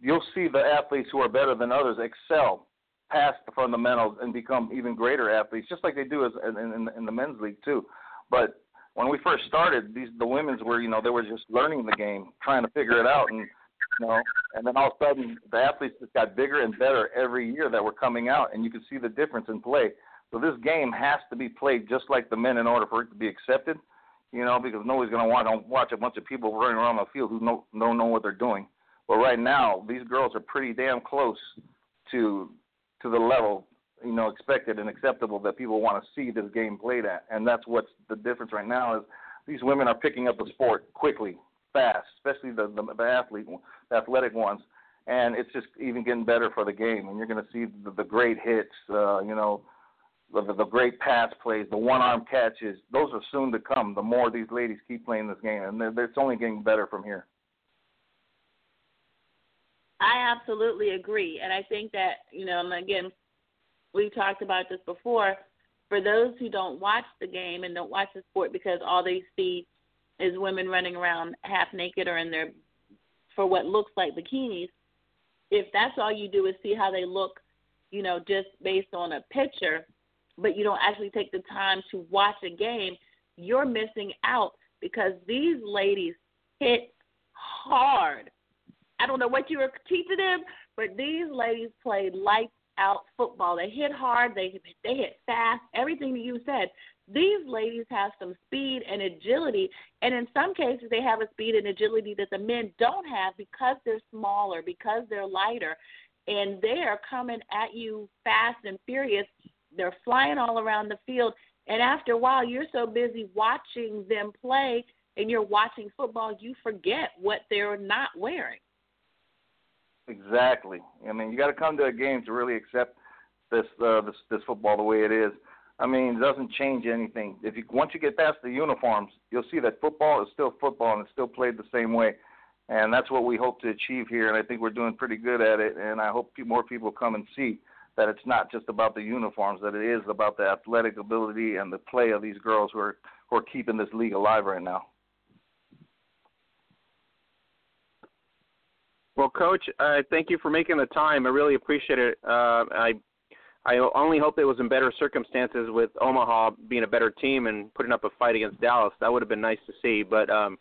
you'll see the athletes who are better than others excel past the fundamentals and become even greater athletes, just like they do as in, in, in the men's league too. But when we first started, these the women's were you know they were just learning the game, trying to figure it out, and you know, and then all of a sudden the athletes just got bigger and better every year that were coming out, and you could see the difference in play. So this game has to be played just like the men in order for it to be accepted, you know, because nobody's going to want to watch a bunch of people running around the field who know, don't know what they're doing. But right now, these girls are pretty damn close to to the level you know expected and acceptable that people want to see this game played at, and that's what's the difference right now is these women are picking up the sport quickly, fast, especially the the, the athlete, the athletic ones, and it's just even getting better for the game. And you're going to see the, the great hits, uh, you know, the, the, great pass plays, the one-arm catches. Those are soon to come. The more these ladies keep playing this game, and it's only getting better from here. I absolutely agree, and I think that you know, again, we've talked about this before. For those who don't watch the game and don't watch the sport because all they see is women running around half naked or in their, for what looks like bikinis, if that's all you do is see how they look, you know, just based on a picture, but you don't actually take the time to watch a game, you're missing out because these ladies hit hard I don't know what you were teaching them, but these ladies played lights out football. They hit hard, they they hit fast, everything that you said. These ladies have some speed and agility, and in some cases they have a speed and agility that the men don't have because they're smaller, because they're lighter, and they are coming at you fast and furious. They're flying all around the field, and after a while, you're so busy watching them play and you're watching football, you forget what they're not wearing. Exactly. I mean, you got to come to a game to really accept this uh, this this football the way it is. I mean, it doesn't change anything. If you once you get past the uniforms, you'll see that football is still football and it's still played the same way. And that's what we hope to achieve here, and I think we're doing pretty good at it. And I hope more people come and see that it's not just about the uniforms, that it is about the athletic ability and the play of these girls who are who are keeping this league alive right now. Well, Coach, uh, thank you for making the time. I really appreciate it. Uh, I I only hope it was in better circumstances with Omaha being a better team and putting up a fight against Dallas. That would have been nice to see. But um,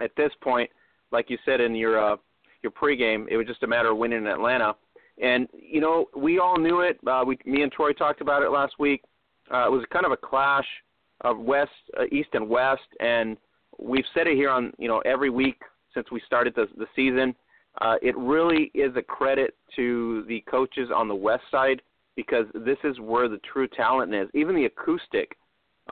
at this point, like you said in your uh, your pregame, it was just a matter of winning in Atlanta. And you know, we all knew it. Uh, we, me and Troy talked about it last week. Uh, it was kind of a clash of West, uh, East, and West, and we've said it here on you know every week since we started the, the season uh, it really is a credit to the coaches on the west side because this is where the true talent is. Even the acoustic,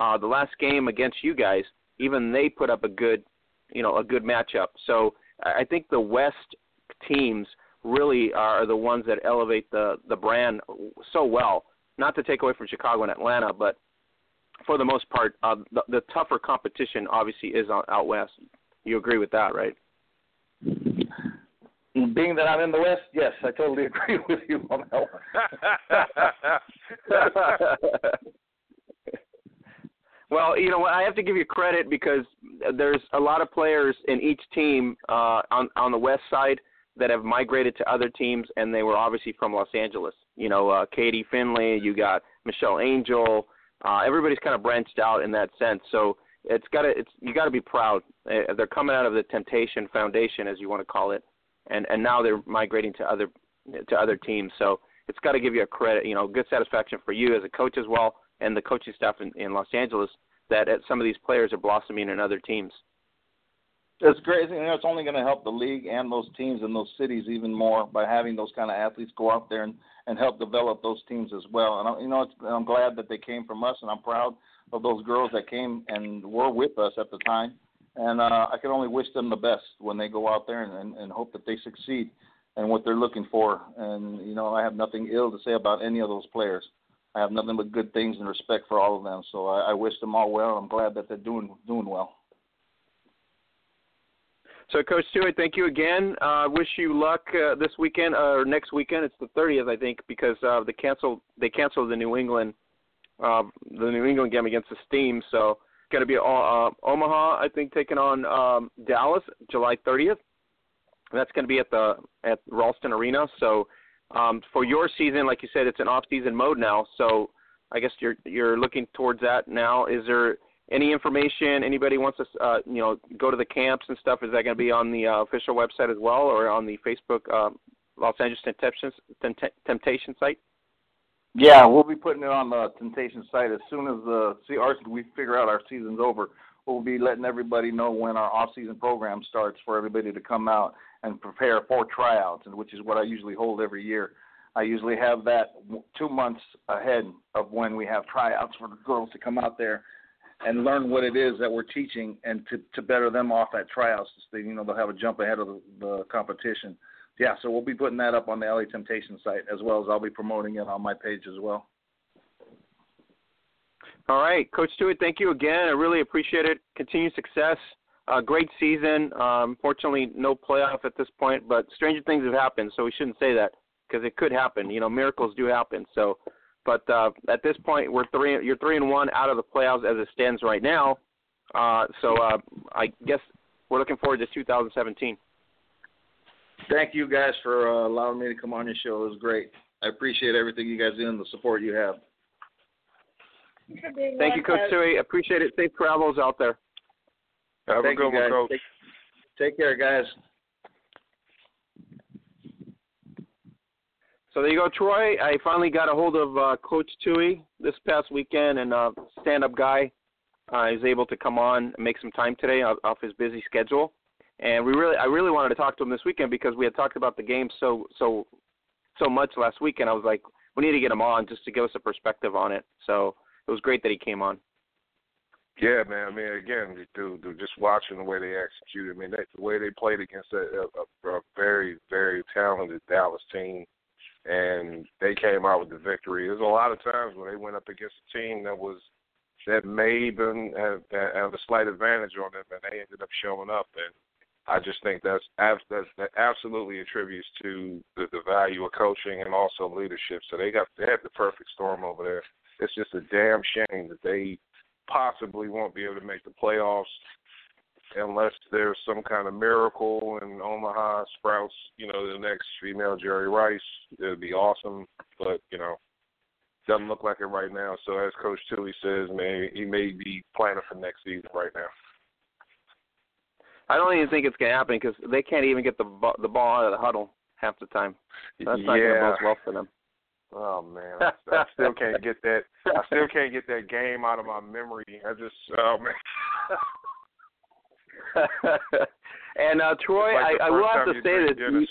uh, the last game against you guys, even they put up a good, you know, a good matchup. So I think the West teams really are the ones that elevate the the brand so well. Not to take away from Chicago and Atlanta, but for the most part, uh, the, the tougher competition obviously is out west. You agree with that, right? Being that I'm in the West, yes, I totally [LAUGHS] agree with you on that one. [LAUGHS] well, you know, what? I have to give you credit because there's a lot of players in each team uh, on on the West side that have migrated to other teams, and they were obviously from Los Angeles. You know, uh, Katie Finley, you got Michelle Angel. Uh, everybody's kind of branched out in that sense. So it's got to it's you got to be proud. Uh, they're coming out of the Temptation Foundation, as you want to call it, and and now they're migrating to other to other teams. So it's got to give you a credit, you know, good satisfaction for you as a coach as well, and the coaching staff in, in Los Angeles that some of these players are blossoming in other teams. It's great. You know, it's only going to help the league and those teams and those cities even more by having those kind of athletes go out there and, and help develop those teams as well. And I, you know, I'm glad that they came from us, and I'm proud of those girls that came and were with us at the time. And uh, I can only wish them the best when they go out there and, and, and hope that they succeed in what they're looking for. And you know, I have nothing ill to say about any of those players. I have nothing but good things and respect for all of them. So I, I wish them all well. I'm glad that they're doing doing well. So, Coach Stewart, thank you again. Uh, wish you luck uh, this weekend or next weekend. It's the 30th, I think, because uh, they canceled they canceled the New England uh, the New England game against the Steam. So, it's going to be uh, Omaha, I think, taking on um, Dallas July 30th. That's going to be at the at Ralston Arena. So, um, for your season, like you said, it's an off-season mode now. So, I guess you're you're looking towards that now. Is there any information anybody wants to uh, you know go to the camps and stuff is that going to be on the uh, official website as well or on the facebook uh, los angeles temptation temptation site? Yeah we'll be putting it on the temptation site. As soon as the our we figure out our season's over we'll be letting everybody know when our off season program starts for everybody to come out and prepare for tryouts and which is what i usually hold every year. I usually have that two months ahead of when we have tryouts for the girls to come out there and learn what it is that we're teaching and to, to better them off at tryouts. So you know, they'll have a jump ahead of the, the competition. Yeah, so we'll be putting that up on the LA Temptation site as well as I'll be promoting it on my page as well. All right, Coach Stewart, thank you again. I really appreciate it. Continued success. Uh, great season. Um, fortunately, no playoff at this point, but stranger things have happened, so we shouldn't say that because it could happen. You know, miracles do happen. So but uh, at this point, we're three. You're three and one out of the playoffs as it stands right now. Uh, so uh, I guess we're looking forward to 2017. Thank you guys for uh, allowing me to come on your show. It was great. I appreciate everything you guys do and the support you have. Thank you, Coach Tui. Appreciate it. Safe travels out there. Have Thank a good one, Coach. Take, take care, guys. So there you go, Troy. I finally got a hold of uh, Coach Tui this past weekend, and uh, stand-up guy uh, is able to come on and make some time today off, off his busy schedule. And we really, I really wanted to talk to him this weekend because we had talked about the game so, so, so much last weekend. I was like, we need to get him on just to give us a perspective on it. So it was great that he came on. Yeah, man. I mean, again, dude, dude just watching the way they executed. I mean, they, the way they played against a, a, a very, very talented Dallas team and they came out with the victory. There's a lot of times when they went up against a team that was that may been have, have a slight advantage on them, and they ended up showing up. And I just think that's, that's that absolutely attributes to the, the value of coaching and also leadership. So they got they had the perfect storm over there. It's just a damn shame that they possibly won't be able to make the playoffs unless there's some kind of miracle and Omaha sprouts, you know, the next female Jerry Rice, it'd be awesome. But you know, doesn't look like it right now. So as Coach Tui says, man, he may be planning for next season right now. I don't even think it's gonna happen because they can't even get the the ball out of the huddle half the time. That's not yeah. gonna bode well for them. Oh man, I, I still can't get that. I still can't get that game out of my memory. I just, oh man. [LAUGHS] [LAUGHS] and uh, Troy, like I, I will have to say that you,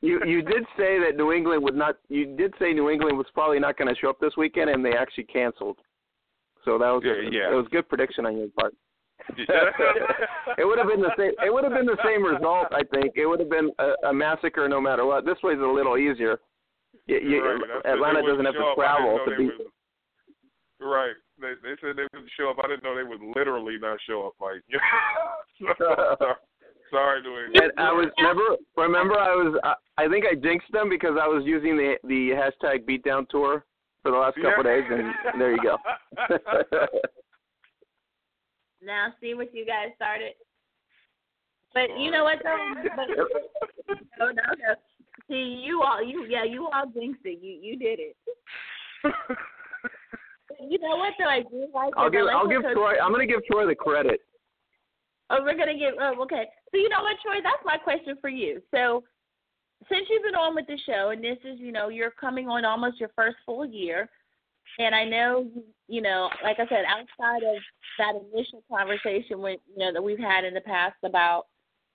you you did say that New England would not. You did say New England was probably not going to show up this weekend, and they actually canceled. So that was yeah, yeah. it was good prediction on your part. [LAUGHS] it would have been the same. It would have been the same result. I think it would have been a, a massacre no matter what. This way's a little easier. You, you, right. Atlanta doesn't have to travel to be. Would, right. They, they said they wouldn't show up. I didn't know they would literally not show up. Like, [LAUGHS] sorry, New And I was remember. Remember, I was. I, I think I jinxed them because I was using the the hashtag Beatdown Tour for the last couple yeah. of days, and there you go. [LAUGHS] now see what you guys started. But you know what though? But, no, [LAUGHS] oh, no, no. See, you all, you yeah, you all jinxed it. You you did it. You know what though? I do like. I'll give like I'll give Troy. I'm going to give Troy the credit. Oh, we're gonna give. Oh, okay. So you know what, Troy? That's my question for you. So, since you've been on with the show, and this is, you know, you're coming on almost your first full year, and I know, you know, like I said, outside of that initial conversation with, you know, that we've had in the past about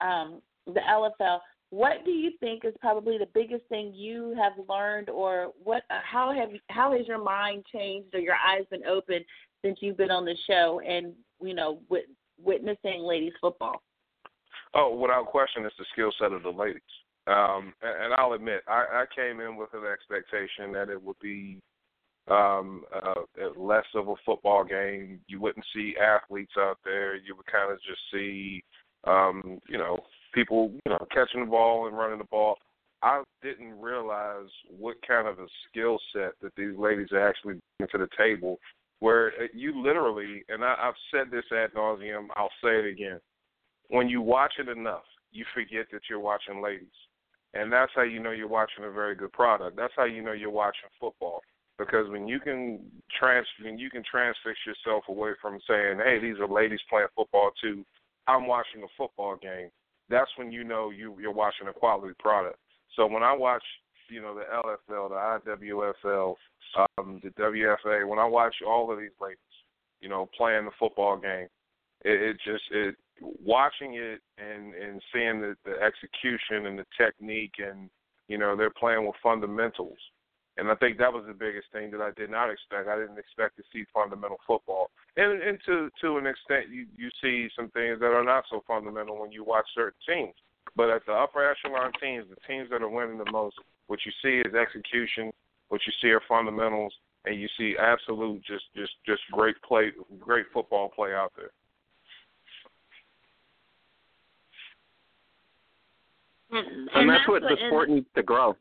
um, the LFL, what do you think is probably the biggest thing you have learned, or what? Uh, how have how has your mind changed, or your eyes been opened since you've been on the show, and you know, with, witnessing ladies football? Oh, without question, it's the skill set of the ladies. Um, and, and I'll admit, I, I came in with an expectation that it would be um, uh, less of a football game. You wouldn't see athletes out there. You would kind of just see, um, you know, people, you know, catching the ball and running the ball. I didn't realize what kind of a skill set that these ladies are actually bringing to the table. Where uh, you literally, and I, I've said this ad nauseum, I'll say it again. When you watch it enough, you forget that you're watching ladies, and that's how you know you're watching a very good product. That's how you know you're watching football because when you can trans when you can transfix yourself away from saying, "Hey, these are ladies playing football too," I'm watching a football game that's when you know you you're watching a quality product. So when I watch, you know, the LFL, the IWFL, um, the WFA, when I watch all of these ladies, you know, playing the football game, it, it just it watching it and and seeing the, the execution and the technique and you know they're playing with fundamentals and I think that was the biggest thing that I did not expect. I didn't expect to see fundamental football, and and to to an extent, you you see some things that are not so fundamental when you watch certain teams. But at the upper echelon teams, the teams that are winning the most, what you see is execution. What you see are fundamentals, and you see absolute just just just great play, great football play out there. And, and, and that's, what the sport needs to grow.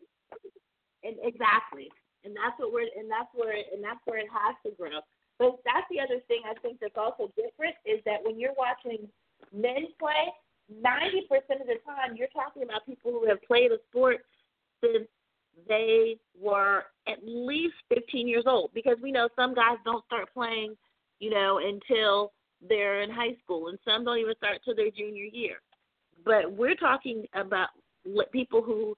And exactly, and that's what we're, and that's where, it, and that's where it has to grow. But that's the other thing I think that's also different is that when you're watching men play, ninety percent of the time you're talking about people who have played a sport since they were at least 15 years old because we know some guys don't start playing, you know, until they're in high school and some don't even start till their junior year. But we're talking about people who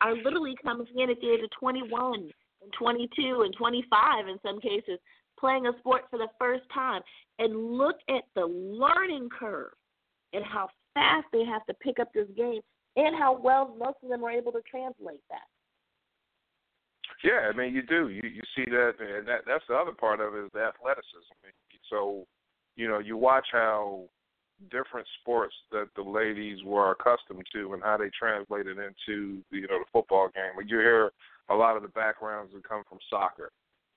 are literally coming in at the age of 21 and 22 and 25 in some cases, playing a sport for the first time. And look at the learning curve and how fast they have to pick up this game and how well most of them are able to translate that. Yeah, I mean you do. You you see that, and that that's the other part of it is the athleticism. So, you know, you watch how different sports that the ladies were accustomed to and how they translated into you know the football game. But you hear a lot of the backgrounds that come from soccer.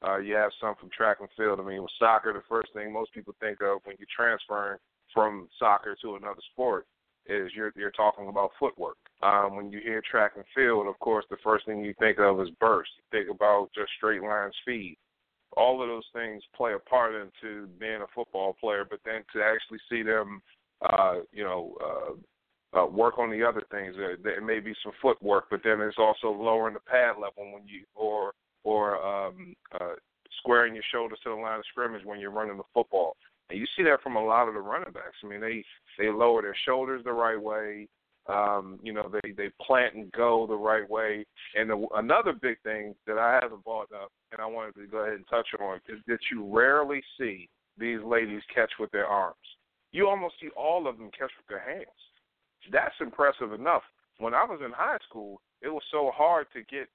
Uh, you have some from track and field. I mean, with soccer, the first thing most people think of when you're transferring from soccer to another sport is you're you're talking about footwork. Um, when you hear track and field, of course, the first thing you think of is burst. You think about just straight line speed all of those things play a part into being a football player, but then to actually see them, uh, you know, uh, uh, work on the other things. There, there may be some footwork, but then it's also lowering the pad level when you or or um, uh, squaring your shoulders to the line of scrimmage when you're running the football. And you see that from a lot of the running backs. I mean, they they lower their shoulders the right way. Um, you know, they they plant and go the right way. And the, another big thing that I haven't brought up, and I wanted to go ahead and touch on, is that you rarely see these ladies catch with their arms. You almost see all of them catch with their hands. That's impressive enough. When I was in high school, it was so hard to get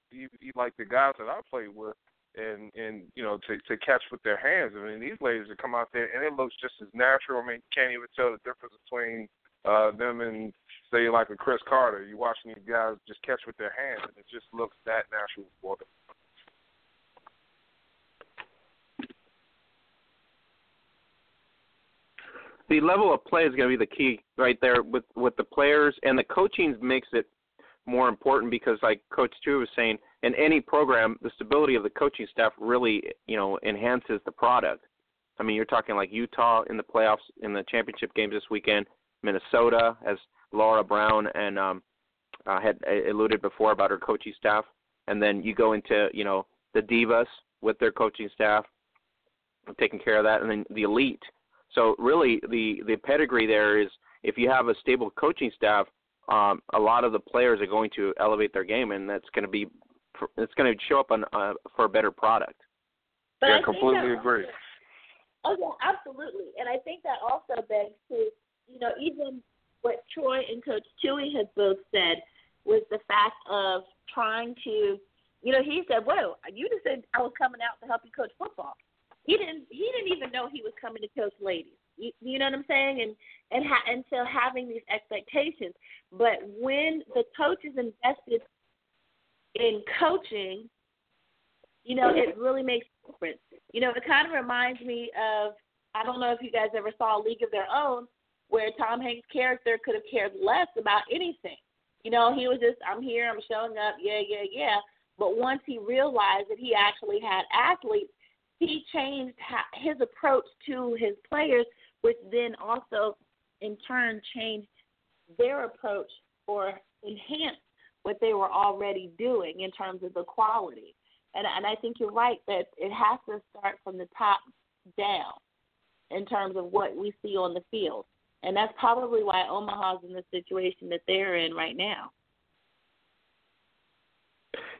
like the guys that I played with and and you know to to catch with their hands. I mean, these ladies that come out there and it looks just as natural. I mean, you can't even tell the difference between uh them and say like a Cris Carter. You watching these guys just catch with their hands, and it just looks that natural for them. The level of play is going to be the key right there with with the players, and the coaching makes it more important because, like Coach Tui was saying, in any program, the stability of the coaching staff really, you know, enhances the product. I mean, you're talking like Utah in the playoffs in the championship games this weekend. Minnesota as Laura Brown and um, uh, had alluded before about her coaching staff, and then you go into you know the divas with their coaching staff, taking care of that, and then the elite. So really, the the pedigree there is if you have a stable coaching staff, um, a lot of the players are going to elevate their game, and that's going to be it's going to show up on uh, for a better product. But yeah, I completely that, agree. Oh yeah, absolutely. And I think that also begs to, you know, even what Troy and Coach Tui had both said was the fact of trying to, you know, he said, "Whoa, you just said I was coming out to help you coach football." He didn't. He didn't even know he was coming to coach ladies. You, you know what I'm saying? And and ha- until having these expectations, but when the coach is invested in coaching, you know, it really makes a difference. You know, it kind of reminds me of I don't know if you guys ever saw League of Their Own, where Tom Hanks' character could have cared less about anything. You know, he was just, I'm here, I'm showing up, yeah, yeah, yeah. But once he realized that he actually had athletes, he changed his approach to his players, which then also, in turn, changed their approach or enhanced what they were already doing in terms of the quality. And, and I think you're right that it has to start from the top down in terms of what we see on the field. And that's probably why Omaha's in the situation that they're in right now.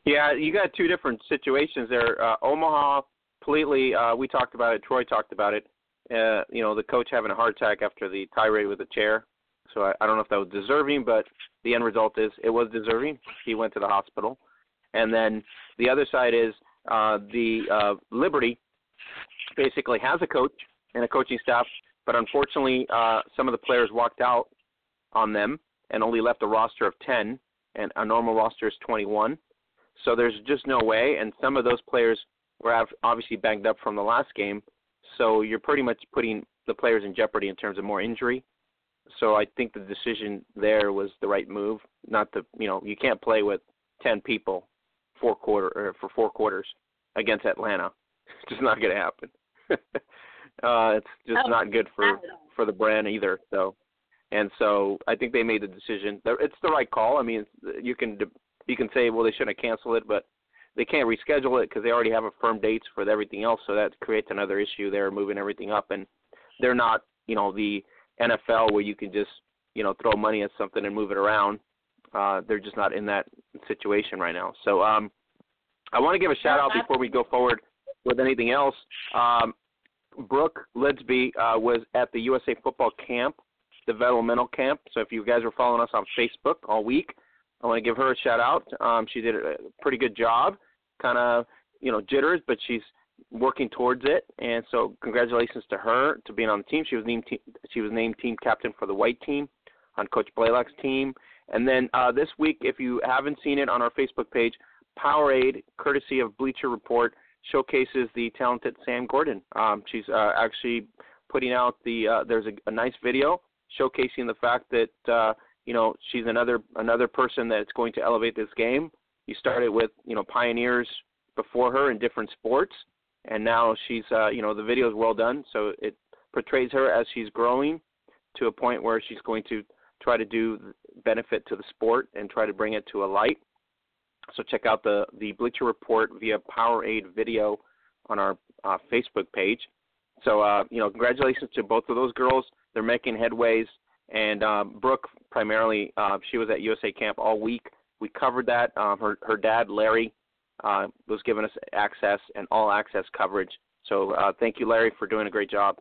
Yeah, you got two different situations there. Uh, Omaha completely. Uh, we talked about it. Troy talked about it. Uh, you know, the coach having a heart attack after the tirade with the chair. So I, I don't know if that was deserving, but the end result is it was deserving. He went to the hospital. And then the other side is uh, the uh, Liberty basically has a coach and a coaching staff, but unfortunately, uh, some of the players walked out on them and only left a roster of 10, and a normal roster is 21. So there's just no way, and some of those players were obviously banged up from the last game. So you're pretty much putting the players in jeopardy in terms of more injury. So I think the decision there was the right move. Not to you know you can't play with 10 people four quarter or for four quarters against Atlanta. [LAUGHS] It's just not going to happen. [LAUGHS] uh, it's just oh, not good for for the brand either. So, and so I think they made the decision. It's the right call. I mean, you can you can say, well, they shouldn't have canceled it, but they can't reschedule it because they already have a firm dates for everything else. So that creates another issue. They're moving everything up, and they're not, you know, the NFL where you can just, you know, throw money at something and move it around. Uh, they're just not in that situation right now. So um, I want to give a shout out before we go forward with anything else. Um, Brooke Lidsby uh, was at the USA Football Camp, developmental camp. So if you guys were following us on Facebook all week, I want to give her a shout out. Um, she did a pretty good job. Kind of, you know, jitters, but she's working towards it. And so, congratulations to her to being on the team. She was named te- she was named team captain for the white team on Coach Blaylock's team. And then uh, this week, if you haven't seen it on our Facebook page, Powerade, courtesy of Bleacher Report, showcases the talented Sam Gordon. Um, she's uh, actually putting out the uh, there's a, a nice video showcasing the fact that uh, you know she's another another person that's going to elevate this game. You started with you know pioneers before her in different sports, and now she's uh, you know the video is well done, so it portrays her as she's growing to a point where she's going to try to do benefit to the sport and try to bring it to a light. So check out the the Bleacher Report via Powerade video on our uh, Facebook page. So uh, you know, congratulations to both of those girls. They're making headways. And uh, Brooke, primarily, uh, she was at USA Camp all week. We covered that. Um, her her dad, Larry, uh, was giving us access and all access coverage. So uh, thank you, Larry, for doing a great job.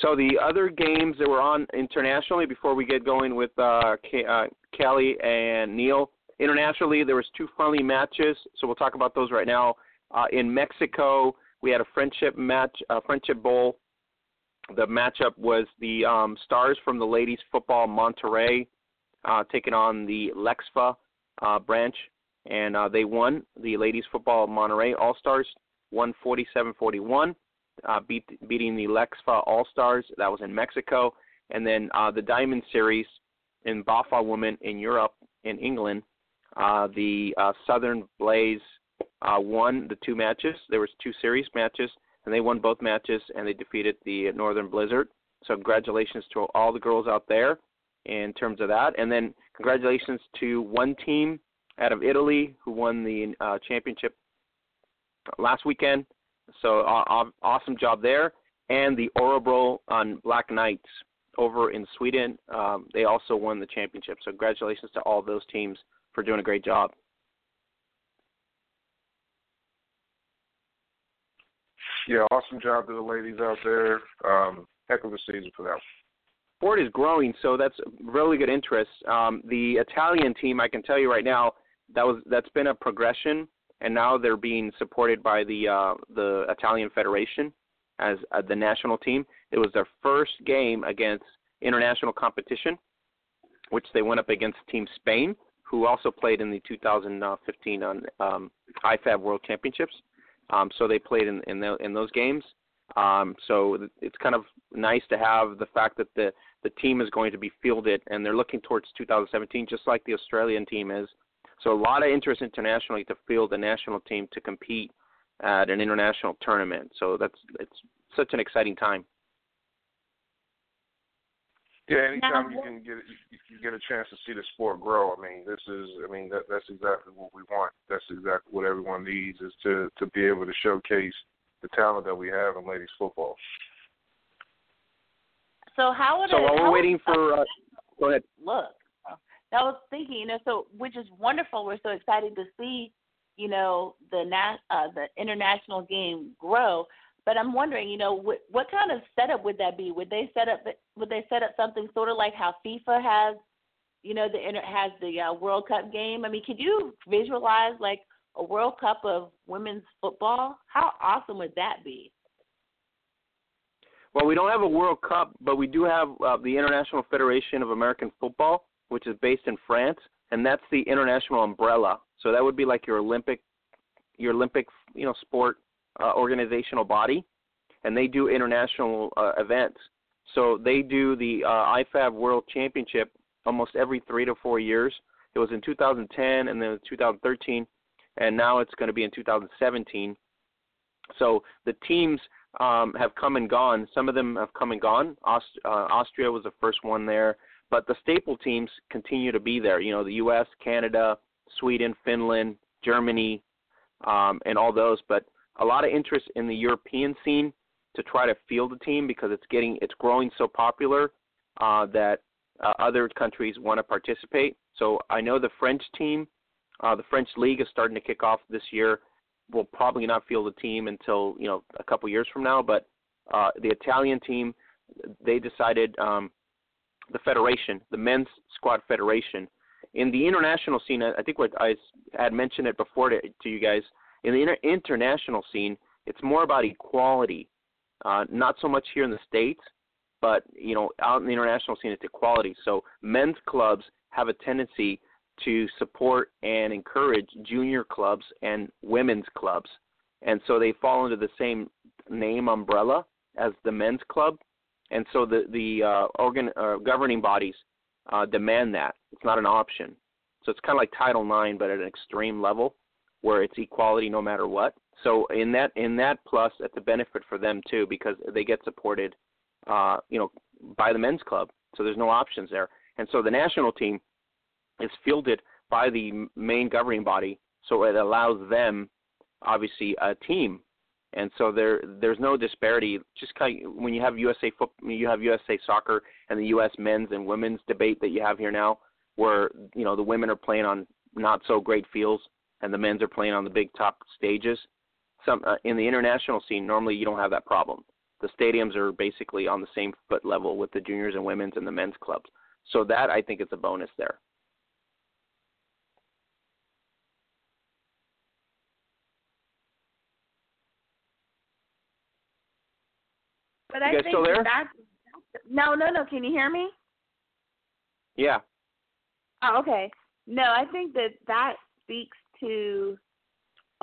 So the other games that were on internationally before we get going with uh, K- uh, Kelly and Neil. Internationally, there was two friendly matches, so we'll talk about those right now. Uh, in Mexico, we had a friendship match, a friendship bowl. The matchup was the um, Stars from the Ladies Football Monterrey uh, taking on the Lexfa uh, branch, and uh, they won. The Ladies Football Monterrey All Stars won 47-41 uh, beat, beating the Lexfa All Stars. That was in Mexico. And then uh, the Diamond Series in Bafa Women in Europe, in England. Uh, the uh, Southern Blaze uh, won the two matches. There was two series matches, and they won both matches, and they defeated the Northern Blizzard. So congratulations to all the girls out there in terms of that. And then congratulations to one team out of Italy who won the uh, championship last weekend So uh, awesome job there. And the Örebro on Black Knights over in Sweden, um, they also won the championship. So congratulations to all those teams for doing a great job. Yeah, awesome job to the ladies out there. Um, heck of a season for them. Sport is growing, so that's really good interest. Um, the Italian team, I can tell you right now, that was that's been a progression, and now they're being supported by the uh, the Italian Federation as uh, the national team. It was their first game against international competition, which they went up against Team Spain, who also played in the 2015 on um, IFAF World Championships. Um, so they played in in, the, in those games. Um, so it's kind of nice to have the fact that the the team is going to be fielded, and they're looking towards 2017, just like the Australian team is. So a lot of interest internationally to field a national team to compete at an international tournament. So that's it's such an exciting time. Yeah, anytime you can get you, you get a chance to see the sport grow. I mean, this is I mean that that's exactly what we want. That's exactly what everyone needs is to to be able to showcase the talent that we have in ladies football. So how would so it, while we're waiting for uh, go ahead. Look, I was thinking, you know, so which is wonderful. We're so excited to see, you know, the nat uh, the international game grow. But I'm wondering, you know, what, what kind of setup would that be? Would they set up would they set up something sort of like how FIFA has, you know, the inter has the uh, World Cup game? I mean, could you visualize like a World Cup of women's football? How awesome would that be? Well, we don't have a World Cup, but we do have uh, the International Federation of American Football, which is based in France, and that's the international umbrella. So that would be like your Olympic, your Olympic, you know, sport uh, organizational body, and they do international uh, events. So they do the uh, IFAF World Championship almost every three to four years. It was in 2010 and then 2013, and now it's going to be in 2017. So the teams um, have come and gone. Some of them have come and gone. Aust- uh, Austria was the first one there, but the staple teams continue to be there. You know, the U.S., Canada, Sweden, Finland, Germany, um, and all those. But a lot of interest in the European scene to try to field a team because it's getting it's growing so popular uh, that uh, other countries want to participate. So I know the French team, uh, the French league is starting to kick off this year. Will probably not field a team until you know a couple years from now. But uh, the Italian team, they decided um, the federation, the men's squad federation, in the international scene. I think what I had mentioned it before to, to you guys in the inter- international scene, it's more about equality, uh, not so much here in the states, but you know, out in the international scene, it's equality. So men's clubs have a tendency to support and encourage junior clubs and women's clubs, and so they fall under the same name umbrella as the men's club, and so the the uh, organ uh, governing bodies uh, demand that it's not an option. So it's kind of like Title IX, but at an extreme level where it's equality no matter what. So in that in that plus, it's a benefit for them too because they get supported, uh, you know, by the men's club. So there's no options there. And so the national team is fielded by the main governing body, so it allows them, obviously, a team. And so there there's no disparity. Just kind of, when you have USA foot, you have USA soccer and the U.S. men's and women's debate that you have here now, where you know the women are playing on not so great fields and the men's are playing on the big top stages. Some uh, in the international scene, normally you don't have that problem. The stadiums are basically on the same foot level with the juniors and women's and the men's clubs. So that I think is a bonus there. But you I guys think still there? That, no, no, no. Can you hear me? Yeah. Oh, okay. No, I think that that speaks to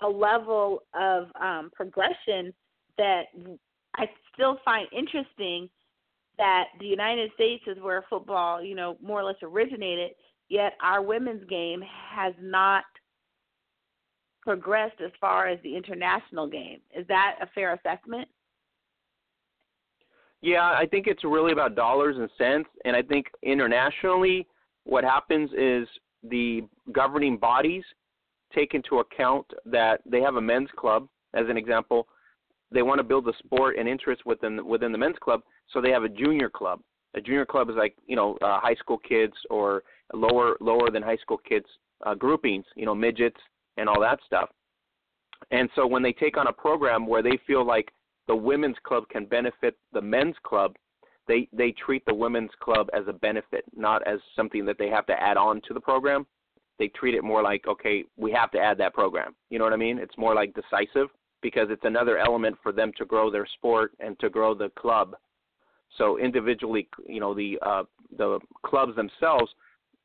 a level of um, progression that I still find interesting that the United States is where football, you know, more or less originated, yet our women's game has not progressed as far as the international game. Is that a fair assessment? Yeah, I think it's really about dollars and cents. And I think internationally, what happens is the governing bodies take into account that they have a men's club, as an example, they want to build the sport and interest within within the men's club, so they have a junior club. A junior club is like you know uh, high school kids or lower lower than high school kids uh, groupings, you know midgets and all that stuff. And so when they take on a program where they feel like the women's club can benefit the men's club, they they treat the women's club as a benefit, not as something that they have to add on to the program. They treat it more like, okay, we have to add that program. You know what I mean? It's more like decisive because it's another element for them to grow their sport and to grow the club. So individually, you know, the uh, the clubs themselves,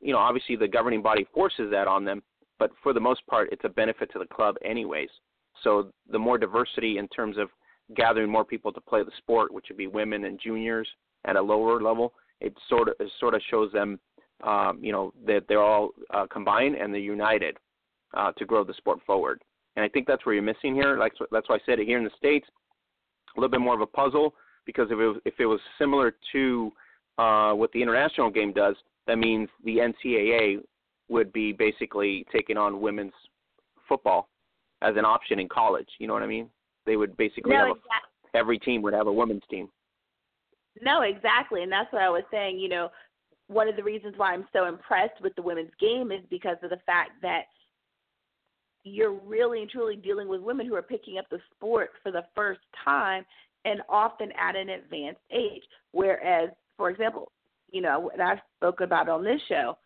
you know, obviously the governing body forces that on them, but for the most part, it's a benefit to the club anyways. So the more diversity in terms of gathering more people to play the sport, which would be women and juniors at a lower level, it sort of it sort of shows them, um, you know, that they're all uh, combined and they're united uh, to grow the sport forward. And I think that's where you're missing here. Like that's why I said it here in the states, a little bit more of a puzzle because if it was, if it was similar to uh, what the international game does, that means the NCAA would be basically taking on women's football as an option in college. You know what I mean? They would basically No, have exactly. a, every team would have a women's team. No, exactly, and that's what I was saying. You know, one of the reasons why I'm so impressed with the women's game is because of the fact that you're really and truly dealing with women who are picking up the sport for the first time and often at an advanced age. Whereas, for example, you know, and I've spoken about on this show,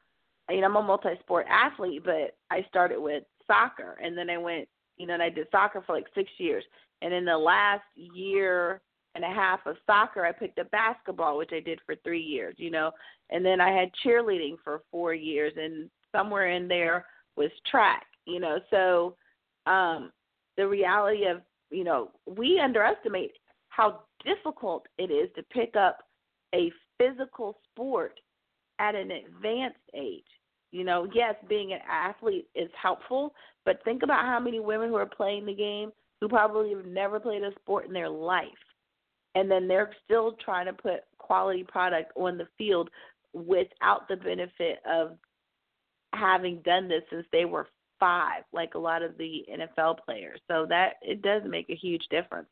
you know, I'm a multi sport athlete, but I started with soccer and then I went, you know, and I did soccer for like six years. And in the last year and a half of soccer, I picked up basketball, which I did for three years, you know, and then I had cheerleading for four years, and somewhere in there was track, you know. So um, the reality of, you know, we underestimate how difficult it is to pick up a physical sport at an advanced age. You know, yes, being an athlete is helpful, but think about how many women who are playing the game who probably have never played a sport in their life. And then they're still trying to put quality product on the field without the benefit of having done this since they were five, like a lot of the NFL players. So that it does make a huge difference.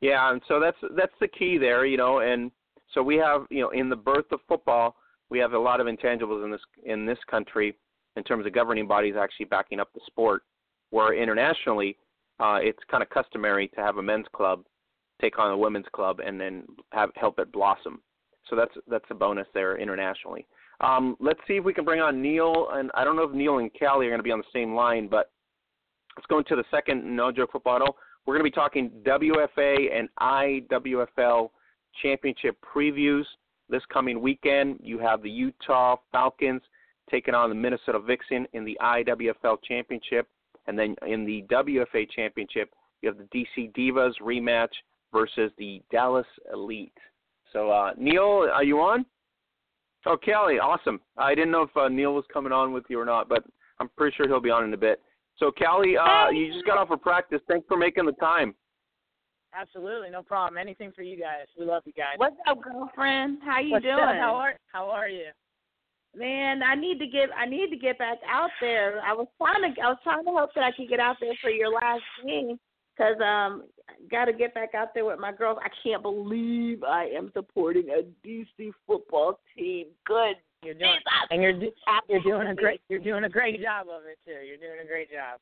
Yeah, and so that's that's the key there, you know, and so we have, you know, in the birth of football, we have a lot of intangibles in this in this country in terms of governing bodies actually backing up the sport. Where internationally, uh, it's kind of customary to have a men's club take on a women's club and then have help it blossom. So that's that's a bonus there internationally. Um, let's see if we can bring on Neil, and I don't know if Neil and Callie are going to be on the same line, but let's go into the second No Joke Football. We're going to be talking WFA and IWFL championship previews this coming weekend. You have the Utah Falcons taking on the Minnesota Vixen in the IWFL championship, and then in the WFA championship, you have the DC Divas rematch versus the Dallas Elite. So, uh, Neil, are you on? Oh, Callie, awesome. I didn't know if uh, Neil was coming on with you or not, but I'm pretty sure he'll be on in a bit. So, Callie, uh, you just got off of practice. Thanks for making the time. Absolutely, no problem. Anything for you guys. We love you guys. What's up, girlfriend? How you What's doing? up? How are How are you? Man, I need to get I need to get back out there. I was trying to I was trying to hope that I could get out there for your last game because um got to get back out there with my girls. I can't believe I am supporting a DC football team. Good. You're doing and you're you're doing a great you're doing a great job of it too. You're doing a great job.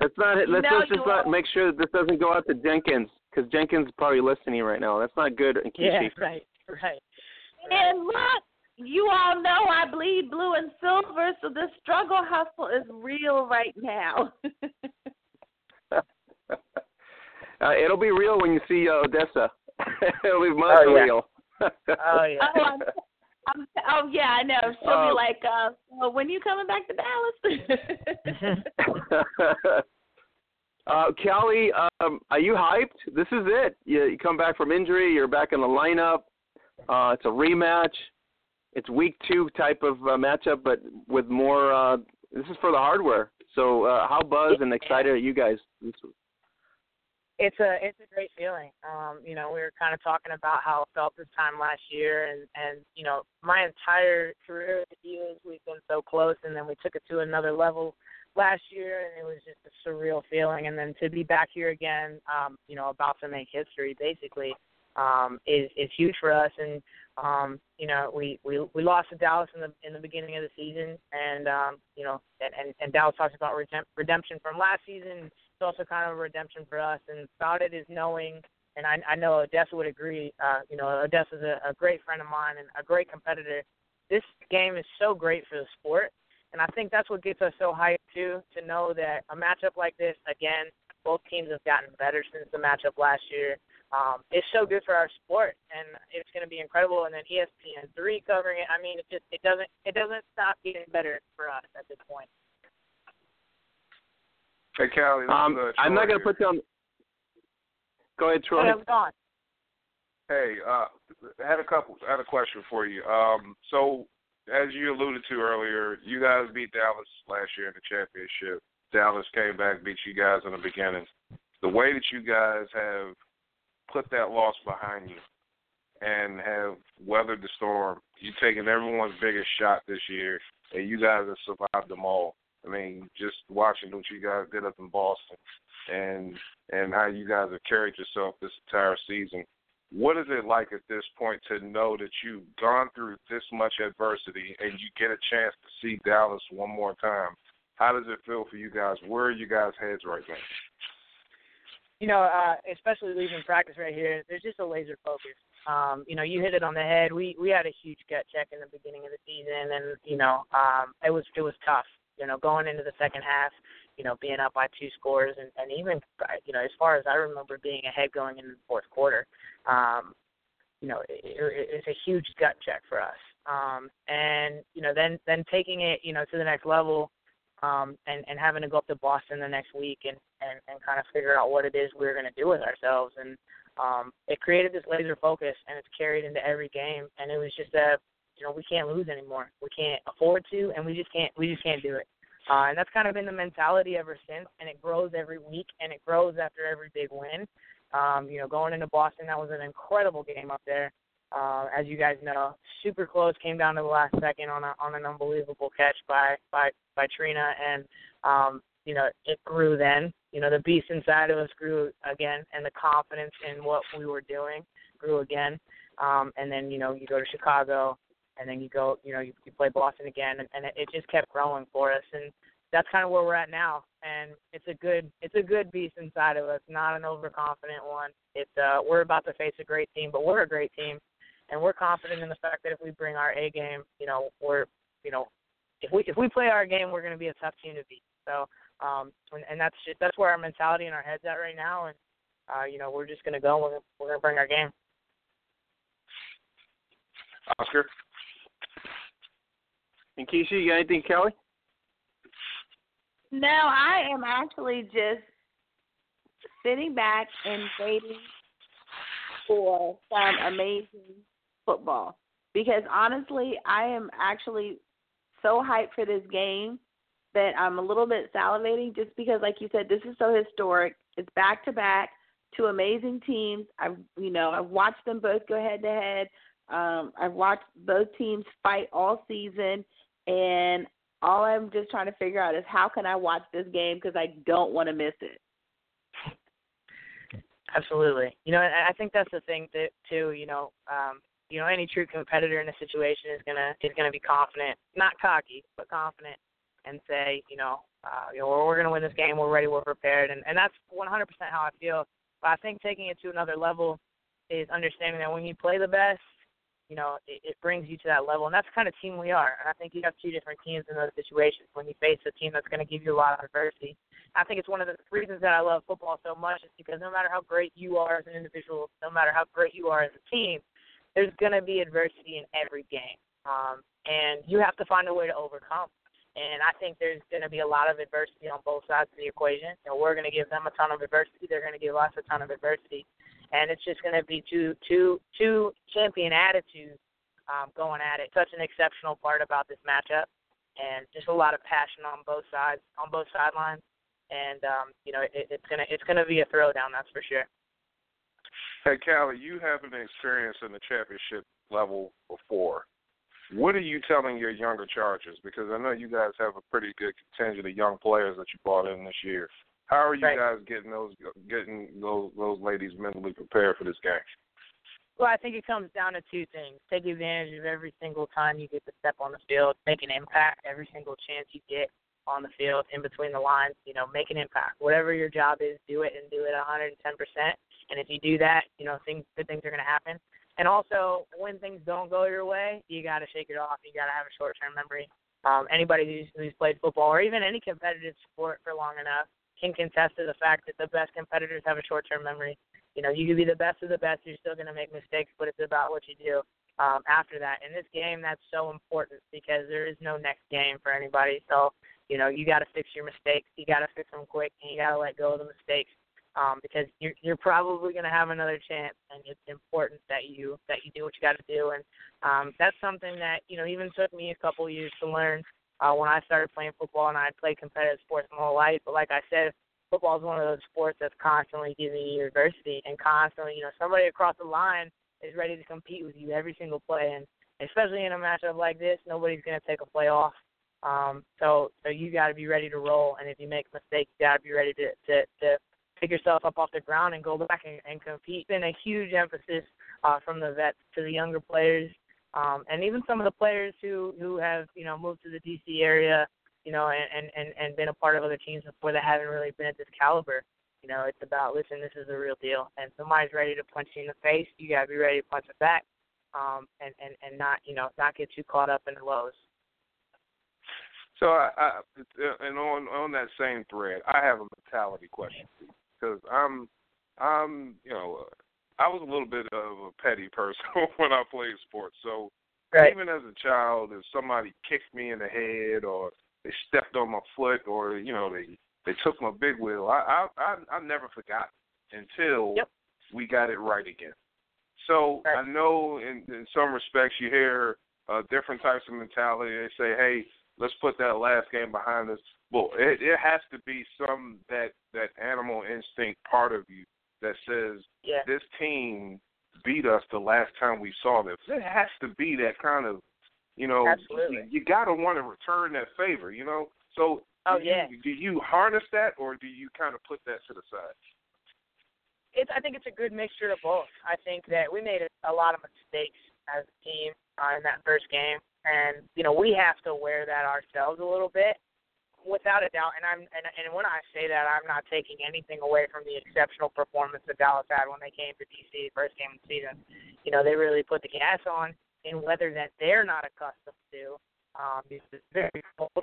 Let's not. Let's, No, let's just not won't. make sure that this doesn't go out to Jenkins because Jenkins is probably listening right now. That's not good. In Yeah, Kishi. right, right. And look, you all know I bleed blue and silver, so the struggle hustle is real right now. [LAUGHS] uh, it'll be real when you see uh, Odessa. [LAUGHS] it'll be much Oh, yeah. real. [LAUGHS] Oh yeah. oh, I'm, I'm, oh yeah, I know. She'll Uh, be like, uh, well, when you coming back to Dallas? [LAUGHS] uh, Callie, um, are you hyped? This is it. You, you come back from injury. You're back in the lineup. Uh, it's a rematch. It's week two type of uh, matchup, but with more. Uh, this is for the hardware. So, uh, how buzzed and excited are you guys? This, it's a it's a great feeling. Um, you know, we were kind of talking about how it felt this time last year, and and you know, my entire career with the Eagles, we've been so close, and then we took it to another level last year, and it was just a surreal feeling. And then to be back here again, um, you know, about to make history, basically, um, is is huge for us. And um, you know, we, we we lost to Dallas in the in the beginning of the season, and um, you know, and, and and Dallas talks about redemption from last season. It's also kind of a redemption for us. And about it is knowing and I, I know Odessa would agree. Uh, you know, Odessa's a, a great friend of mine and a great competitor. This game is so great for the sport, and I think that's what gets us so hyped too. To know that a matchup like this, again, both teams have gotten better since the matchup last year. Um, it's so good for our sport, and it's going to be incredible. And then ESPN three covering it. I mean, it just it doesn't it doesn't stop getting better for us at this point. Hey, Callie, um, I'm not going to put down. Go ahead, Troy. Hey, Hey, uh, I had a couple. I had a question for you. Um, so, as you alluded to earlier, you guys beat Dallas last year in the championship. Dallas came back, beat you guys in the beginning. The way that you guys have put that loss behind you and have weathered the storm, you've taken everyone's biggest shot this year, and you guys have survived them all. I mean, just watching what you guys did up in Boston, and and how you guys have carried yourself this entire season. What is it like at this point to know that you've gone through this much adversity and you get a chance to see Dallas one more time? How does it feel for you guys? Where are you guys' heads right now? You know, uh, especially leaving practice right here, there's just a laser focus. Um, you know, you hit it on the head. We we had a huge gut check in the beginning of the season, and you know, um, it was it was tough. You know, going into the second half, you know, being up by two scores, and, and even, you know, as far as I remember being ahead going into the fourth quarter, um, you know, it, it, it's a huge gut check for us. Um, and you know, then then taking it, you know, to the next level, um, and and having to go up to Boston the next week and and and kind of figure out what it is we're going to do with ourselves, and um, it created this laser focus, and it's carried into every game, and it was just a you know we can't lose anymore. We can't afford to, and we just can't we just can't do it. Uh, and that's kind of been the mentality ever since, and it grows every week, and it grows after every big win. Um, you know, going into Boston, that was an incredible game up there. Uh, as you guys know, super close, came down to the last second on a, on an unbelievable catch by by by Trina, and um, you know it grew then. You know, the beast inside of us grew again, and the confidence in what we were doing grew again. Um, and then you know you go to Chicago, and then you go, you know, you, you play Boston again, and, and it, it just kept growing for us, and that's kind of where we're at now. And it's a good, it's a good beast inside of us, not an overconfident one. It's uh, we're about to face a great team, but we're a great team, and we're confident in the fact that if we bring our A game, you know, we're, you know, if we if we play our game, we're going to be a tough team to beat. So, um, and, and that's just that's where our mentality and our heads at right now, and uh, you know, we're just going to go. We're we're going to bring our game. Oscar. And Keisha, you got anything, Kelly? No, I am actually just sitting back and waiting for some amazing football. Because honestly, I am actually so hyped for this game that I'm a little bit salivating just because like you said, this is so historic. It's back to back, two amazing teams. I've you know, I've watched them both go head to head. Um, I've watched both teams fight all season and all I'm just trying to figure out is how can I watch this game because I don't want to miss it. Absolutely. You know, I think that's the thing that too. You know, um, you know, any true competitor in a situation is gonna is gonna be confident, not cocky, but confident, and say, you know, uh, you know, we're, we're gonna win this game. We're ready. We're prepared, and and that's 100% how I feel. But I think taking it to another level is understanding that when you play the best, you know, it, it brings you to that level. And that's the kind of team we are. And I think you have two different teams in those situations when you face a team that's going to give you a lot of adversity. I think it's one of the reasons that I love football so much is because no matter how great you are as an individual, no matter how great you are as a team, there's going to be adversity in every game. Um, and you have to find a way to overcome. And I think there's going to be a lot of adversity on both sides of the equation. And we're going to give them a ton of adversity. They're going to give us a ton of adversity and it's just going to be two two two champion attitudes um, going at it. Such an exceptional part about this matchup, and just a lot of passion on both sides on both sidelines. And um, you know, it, it's gonna it's gonna be a throwdown, that's for sure. Hey, Callie, you haven't experienced in the championship level before. What are you telling your younger Chargers? Because I know you guys have a pretty good contingent of young players that you brought in this year. How are you Right. guys getting those getting those those ladies mentally prepared for this game? Well, I think it comes down to two things. Take advantage of every single time you get to step on the field, make an impact every single chance you get on the field, in between the lines, you know, make an impact. Whatever your job is, do it and do it 110%. And if you do that, you know, things good things are going to happen. And also, when things don't go your way, you got to shake it off. You got to have a short-term memory. Um, anybody who's, who's played football or even any competitive sport for long enough can contest to the fact that the best competitors have a short-term memory. You know, you can be the best of the best. You're still going to make mistakes, but it's about what you do um, after that. In this game, that's so important because there is no next game for anybody. So, you know, you got to fix your mistakes. You got to fix them quick, and you got to let go of the mistakes um, because you're you're probably going to have another chance, and it's important that you that you do what you got to do. And um, that's something that you know even took me a couple years to learn uh, when I started playing football, and I played competitive sports my whole life. But like I said, football is one of those sports that's constantly giving you adversity and constantly, you know, somebody across the line is ready to compete with you every single play, and especially in a matchup like this, nobody's going to take a play off. Um, so, so you got to be ready to roll, and if you make a mistake, you got to be ready to to to pick yourself up off the ground and go back and, and compete. Been a huge emphasis uh, from the vets to the younger players, um, and even some of the players who who have you know moved to the DC area, you know, and and and been a part of other teams before that haven't really been at this caliber. You know, it's about listen, this is the real deal, and somebody's ready to punch you in the face. You got to be ready to punch it back, um, and and and not you know not get too caught up in the lows. So, I, I and on on that same thread, I have a mentality question because I'm I'm you know I was a little bit of a petty person [LAUGHS] when I played sports. So Right. even as a child, if somebody kicked me in the head or they stepped on my foot or you know they they took my big wheel, I I I, I never forgot until Yep. we got it right again. So I know in, in some respects you hear uh, different types of mentality. They say, "Hey, let's put that last game behind us." Well, it, it has to be some that that animal instinct part of you that says Yeah. this team beat us the last time we saw them. There has to be that kind of, you know, Absolutely. you, you got to want to return that favor, you know. So, Oh, do yeah. you, do you harness that or do you kind of put that to the side? it's I think it's a good mixture of both. I think that we made a, a lot of mistakes as a team uh, in that first game, and you know we have to wear that ourselves a little bit, without a doubt. And I'm and, and when I say that, I'm not taking anything away from the exceptional performance that Dallas had when they came to DC first game of the season. You know they really put the gas on in weather that they're not accustomed to. Um, because it's very cold,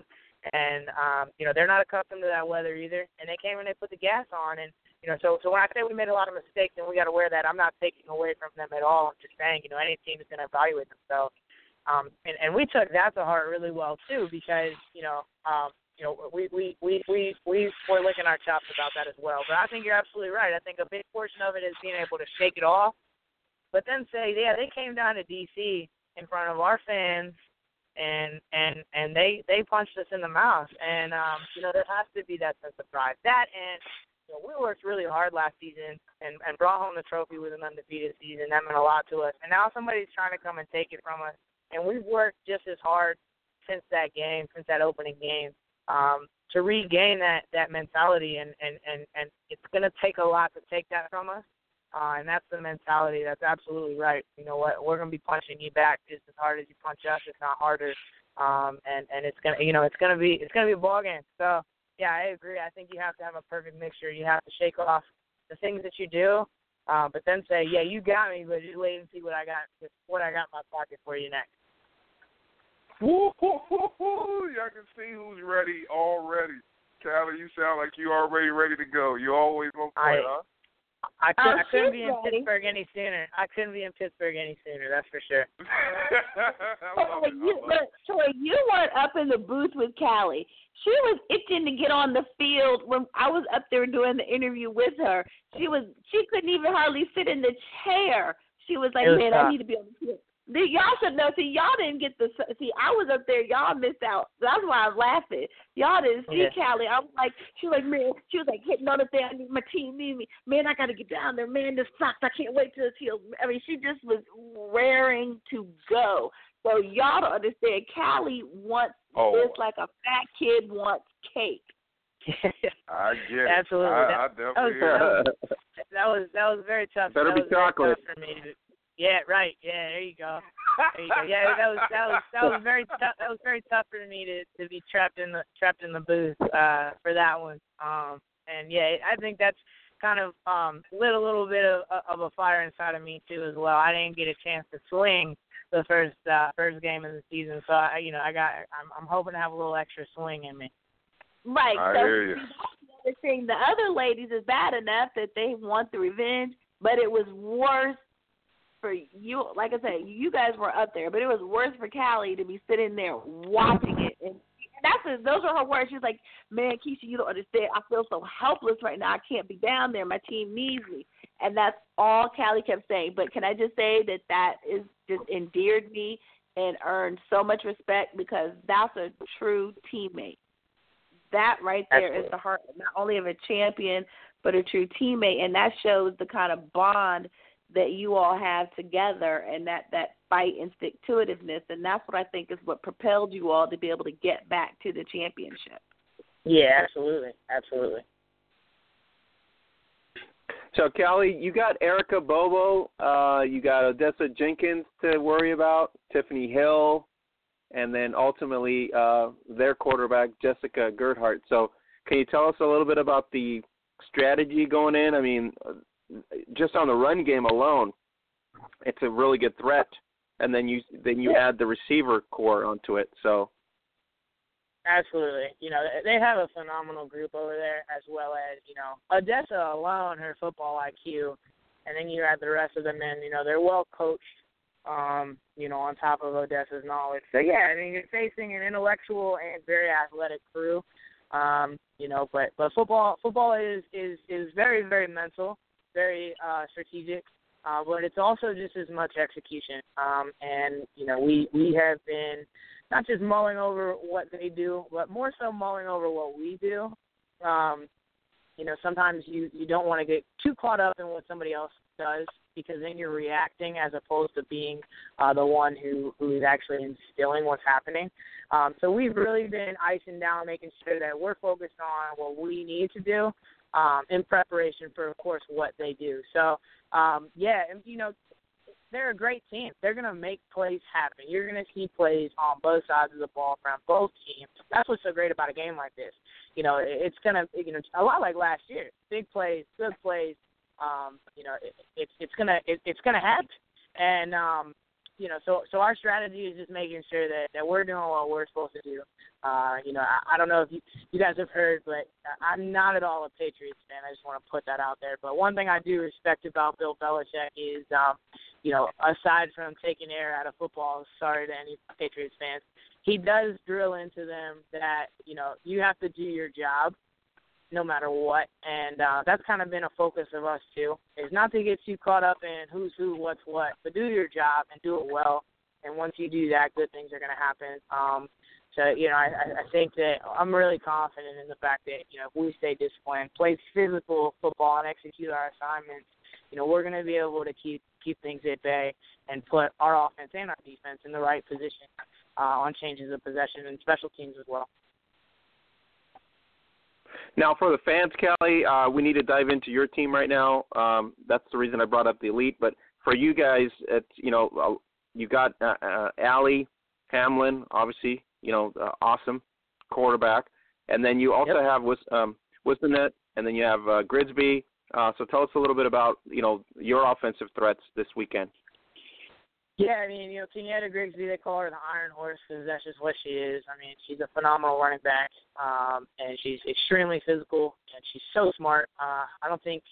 and um, you know they're not accustomed to that weather either. And they came and they put the gas on, and you know, so so when I say we made a lot of mistakes and we got to wear that, I'm not taking away from them at all. I'm just saying, you know, any team is going to evaluate themselves. Um, and and we took that to heart really well too because you know, um, you know, we we we we we were licking our chops about that as well. But I think you're absolutely right. I think a big portion of it is being able to shake it off, but then say, yeah, they came down to DC in front of our fans and and and they they punched us in the mouth and um you know there has to be that sense of pride that and you know, we worked really hard last season and, and brought home the trophy with an undefeated season. That meant a lot to us. And now somebody's trying to come and take it from us. And we've worked just as hard since that game, since that opening game, um, to regain that that mentality. And and and and it's to take a lot to take that from us. Uh, and that's the mentality. That's absolutely right. You know what? We're to be punching you back just as hard as you punch us, if not harder. Um, and and it's gonna, you know, it's gonna be it's gonna be a ball game. So yeah, I agree. I think you have to have a perfect mixture. You have to shake off the things that you do, uh, but then say, "Yeah, you got me," but just wait and see what I got. What I got in my pocket for you next. Woo, woo, woo, woo. Y'all can see who's ready already. Callie, you sound like you already ready to go. You always on point, I- huh? I couldn't, Oh, I couldn't be in ready. Pittsburgh any sooner. I couldn't be in Pittsburgh any sooner. That's for sure. [LAUGHS] I love Troy, you, love look, Troy, you weren't up in the booth with Callie. She was itching to get on the field when I was up there doing the interview with her. She was she couldn't even hardly sit in the chair. She was like, was "Man, tough. I need to be on the field." The, y'all should know. See, y'all didn't get the see. I was up there. Y'all missed out. That's why I'm laughing. Y'all didn't see Yeah. Callie. I was like, she was like, man, she was like hitting on the thing. I need my team need me. Man, I got to get down there. Man, this sucks. I can't wait till it's healed. I mean, she just was raring to go. So y'all don't understand. Callie wants Oh. this like a fat kid wants cake. [LAUGHS] I get it. Absolutely. I, That- I definitely that was- that was that was very tough. Better that be was very chocolate. for me. To- Yeah, right. Yeah, there you go. There you go. Yeah, that was that was that was very tough. That was very tough for me to to be trapped in the trapped in the booth uh for that one. Um and yeah, I think that's kind of um lit a little bit of of a fire inside of me too as well. I didn't get a chance to swing the first uh first game of the season, so I you know I got I'm I'm hoping to have a little extra swing in me. Right. I so hear you. see, the other thing. The other ladies is bad enough that they want the revenge, but it was worse for you. Like I said, you guys were up there, but it was worse for Callie to be sitting there watching it. And that's it. those are her words. She's like, "Man, Keisha, you don't understand. I feel so helpless right now. I can't be down there. My team needs me." And that's all Callie kept saying. But can I just say that that is just endeared me and earned so much respect because that's a true teammate that right there is Absolutely. the heart not only of a champion but a true teammate and that shows the kind of bond that you all have together and that that fight and stick to itiveness and that's what I think is what propelled you all to be able to get back to the championship. Yeah, absolutely, absolutely. So, Callie, you got Erica Bobo, uh, you got Odessa Jenkins to worry about, Tiffany Hill, and then ultimately uh, their quarterback, Jessica Gerhardt. So, can you tell us a little bit about the strategy going in? I mean, just on the run game alone, it's a really good threat, and then you then you add the receiver corps onto it. So, Absolutely. You know, they have a phenomenal group over there as well as, you know, Odessa alone, her football IQ, and then you add the rest of them in, you know, they're well coached, um, you know, on top of Odessa's knowledge. So yeah, I mean you're facing an intellectual and very athletic crew. Um, you know, but but football football is is is very, very mental, very uh strategic. Uh, but it's also just as much execution. Um, and you know, we we have been not just mulling over what they do, but more so mulling over what we do. Um, you know, sometimes you you don't want to get too caught up in what somebody else does because then you're reacting as opposed to being uh, the one who who is actually instilling what's happening. Um, so we've really been icing down, making sure that we're focused on what we need to do um, in preparation for, of course, what they do. So um, yeah, and you know, they're a great team. They're going to make plays happen. You're going to see plays on both sides of the ball from both teams. That's what's so great about a game like this. You know, it's going to, you know, a lot like last year. Big plays, good plays. Um, you know, it, it's it's gonna it, it's gonna happen. And um, you know, so so our strategy is just making sure that that we're doing what we're supposed to do. Uh, you know, I, I don't know if you you guys have heard, but I'm not at all a Patriots fan. I just want to put that out there. But one thing I do respect about Bill Belichick is, um, you know, aside from taking air out of football, sorry to any Patriots fans, he does drill into them that you know you have to do your job no matter what. And uh, that's kind of been a focus of us too, is not to get too caught up in who's who, what's what, but do your job and do it well. And once you do that, good things are going to happen. Um, so you know, I, I think that I'm really confident in the fact that you know if we stay disciplined, play physical football, and execute our assignments, you know we're going to be able to keep keep things at bay and put our offense and our defense in the right position uh, on changes of possession and special teams as well. Now, for the fans, Callie, uh, we need to dive into your team right now. Um, that's the reason I brought up the elite. But for you guys, it's you know, uh, you got uh, uh, Allie Hamlin, obviously, you know, uh, awesome quarterback, and then you also have Wis- um, Whisonant, and then you have uh, Grigsby. Uh, so tell us a little bit about you know your offensive threats this weekend. Yeah, I mean, you know, Kenyatta Grigsby, they call her the Iron Horse because that's just what she is. I mean, she's a phenomenal running back, um, and she's extremely physical, and she's so smart. Uh, I don't think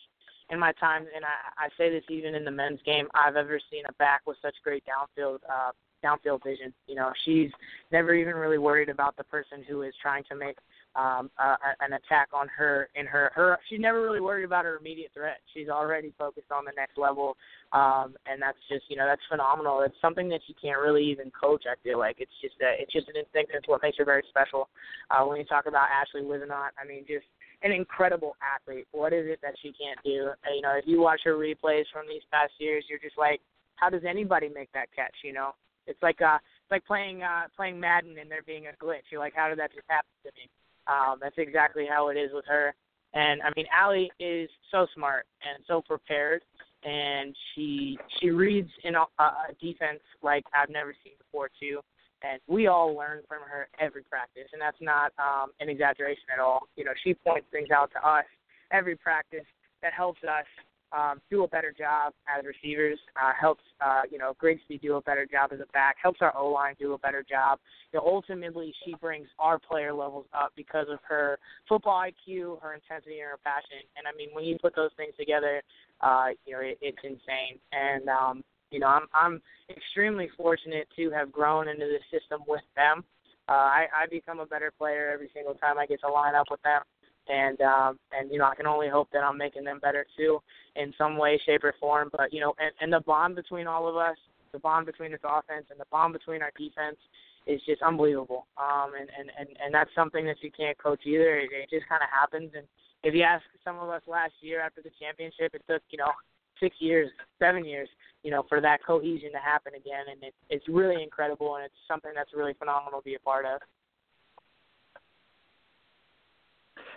in my time, and I, I say this even in the men's game, I've ever seen a back with such great downfield uh, downfield vision. You know, she's never even really worried about the person who is trying to make um, uh, an attack on her. In her, her, she's never really worried about her immediate threat. She's already focused on the next level, um, and that's just you know that's phenomenal. It's something that you can't really even coach. I feel like it's just a, it's just an instinct. It's what makes her very special. Uh, when you talk about Ashley Whisonant, I mean, just an incredible athlete. What is it that she can't do? Uh, you know, if you watch her replays from these past years, you're just like, how does anybody make that catch? You know, it's like uh, it's like playing uh playing Madden and there being a glitch. You're like, how did that just happen to me? Um, that's exactly how it is with her. And I mean, Allie is so smart and so prepared, and she she reads in a, a defense like I've never seen before too. And we all learn from her every practice, and that's not um, an exaggeration at all. You know, she points things out to us every practice that helps us um, do a better job as receivers, uh, helps uh, you know Grigsby do a better job as a back, helps our O line do a better job. You know, ultimately, she brings our player levels up because of her football IQ, her intensity, and her passion. And I mean, when you put those things together, uh, you know, it, it's insane. And um, you know, I'm I'm extremely fortunate to have grown into this system with them. Uh, I, I become a better player every single time I get to line up with them and um and you know I can only hope that I'm making them better too in some way, shape or form. But you know, and, and the bond between all of us, the bond between this offense and the bond between our defense is just unbelievable. Um and, and, and, and that's something that you can't coach either. It, it just kinda happens and if you ask some of us last year after the championship it took, you know, six years, seven years, you know, for that cohesion to happen again and it, it's really incredible and it's something that's really phenomenal to be a part of.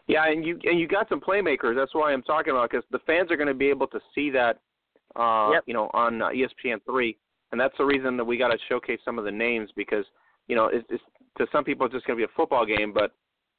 Yeah, and you and you got some playmakers. That's why I'm talking about because the fans are going to be able to see that, uh, yep. you know, on uh, ESPN three, and that's the reason that we got to showcase some of the names because you know it's, it's to some people it's just going to be a football game, but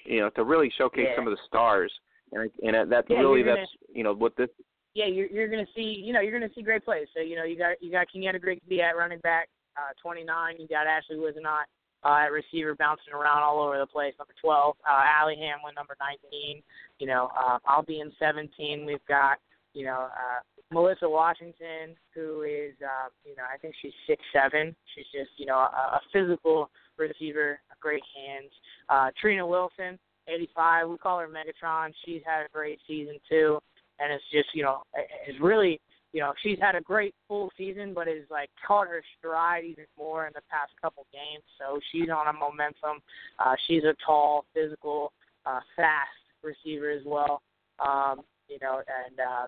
you know to really showcase yeah. some of the stars, and and that yeah, really gonna, that's you know what this. Yeah, you're you're going to see you know you're going to see great plays. So you know you got you got Kenyatta Grigsby at running back, uh, 29. You got Ashley Whisonant uh, at receiver bouncing around all over the place. Number 12, uh, Allie Hamlin, number 19. You know, uh, I'll be in 17. We've got, you know, uh, Melissa Washington, who is, uh, you know, I think she's six seven. She's just, you know, a, a physical receiver, great hands. Uh, Trina Wilson, 85. We call her Megatron. She's had a great season too, and it's just, you know, it's really you know, she's had a great full season, but has like caught her stride even more in the past couple games. So she's on a momentum. Uh, she's a tall, physical, uh, fast receiver as well. Um, you know, and uh,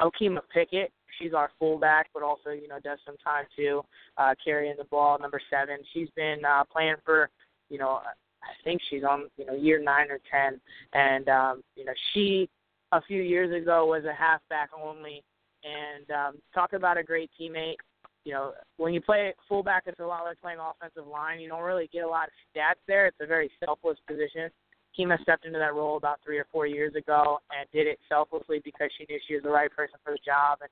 uh, Okima Pickett, she's our fullback, but also you know does some time too, uh, carrying the ball. Number seven, she's been uh, playing for, you know, I think she's on you know year nine or ten, and um, you know she a few years ago was a halfback only and um, talk about a great teammate. You know, when you play fullback, it's a lot like playing offensive line. You don't really get a lot of stats there. It's a very selfless position. Kima stepped into that role about three or four years ago and did it selflessly because she knew she was the right person for the job. And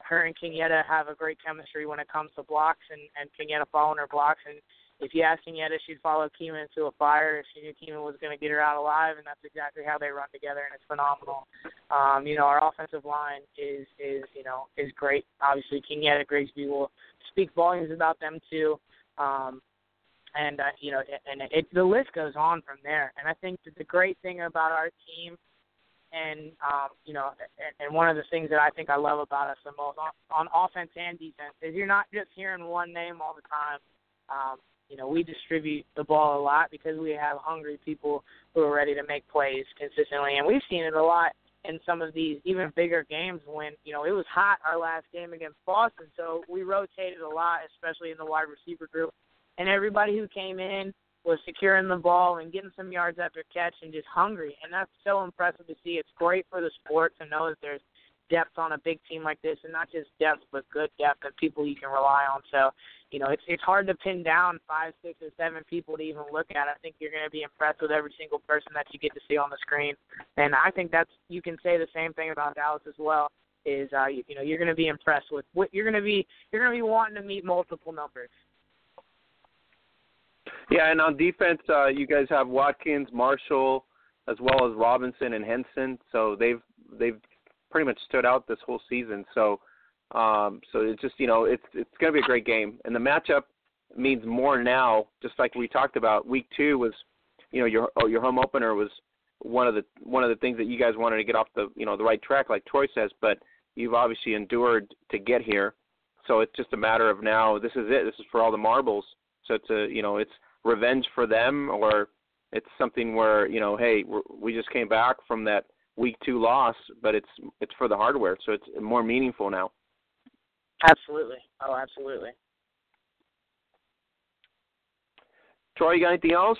her and Kenyatta have a great chemistry when it comes to blocks, and and Kenyatta following her blocks and if you ask Kenyatta, she'd follow Kima into a fire if she knew Kima was going to get her out alive, and that's exactly how they run together, and it's phenomenal. Um, you know, our offensive line is is you know is great. Obviously, Kenyatta Grigsby will speak volumes about them too. Um, and uh, you know, and it, it, the list goes on from there. And I think that the great thing about our team, and um, you know, and, and one of the things that I think I love about us the most on, on offense and defense is you're not just hearing one name all the time. Um, you know, we distribute the ball a lot because we have hungry people who are ready to make plays consistently, and we've seen it a lot in some of these even bigger games when you know it was hot our last game against Boston, so we rotated a lot, especially in the wide receiver group, and everybody who came in was securing the ball and getting some yards after catch and just hungry, and that's so impressive to see. It's great for the sport to know that there's depth on a big team like this, and not just depth, but good depth and people you can rely on. So you know, it's it's hard to pin down five, six, or seven people to even look at. I think you're going to be impressed with every single person that you get to see on the screen, and I think that's you can say the same thing about Dallas as well. Is uh, you, you know you're going to be impressed with what you're going to be you're going to be wanting to meet multiple numbers. Yeah, and on defense, uh, you guys have Watkins, Marshall, as well as Robinson and Henson. So they've they've pretty much stood out this whole season. So um, so it's just you know it's it's going to be a great game, and the matchup means more now. Just like we talked about, week two was, you know, your oh, your home opener was one of the one of the things that you guys wanted to get off the you know the right track, like Troy says. But you've obviously endured to get here, so it's just a matter of now. This is it. This is for all the marbles. So it's a you know it's revenge for them, or it's something where you know, hey, we just came back from that week two loss, but it's it's for the hardware, so it's more meaningful now. Absolutely. Oh, absolutely. Troy, you got anything else?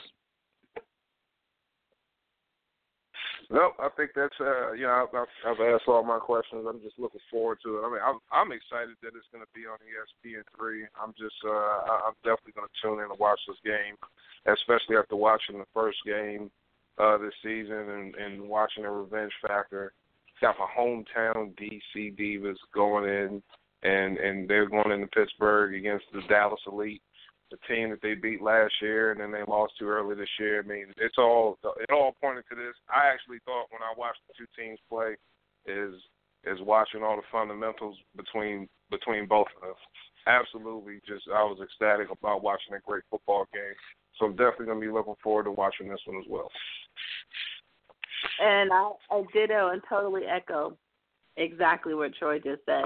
No, I think that's uh, you know I've, I've asked all my questions. I'm just looking forward to it. I mean, I'm I'm excited that it's going to be on ESPN three. I'm just uh, I'm definitely going to tune in and watch this game, especially after watching the first game uh, this season and and watching the revenge factor. Got my hometown DC Divas going in, and and they're going into Pittsburgh against the Dallas Elite the team that they beat last year and then they lost to early this year. I mean, it's all it all pointed to this. I actually thought when I watched the two teams play is is watching all the fundamentals between between both of them. Absolutely, just I was ecstatic about watching a great football game. So I'm definitely gonna be looking forward to watching this one as well. And I, I ditto and totally echo exactly what Troy just said.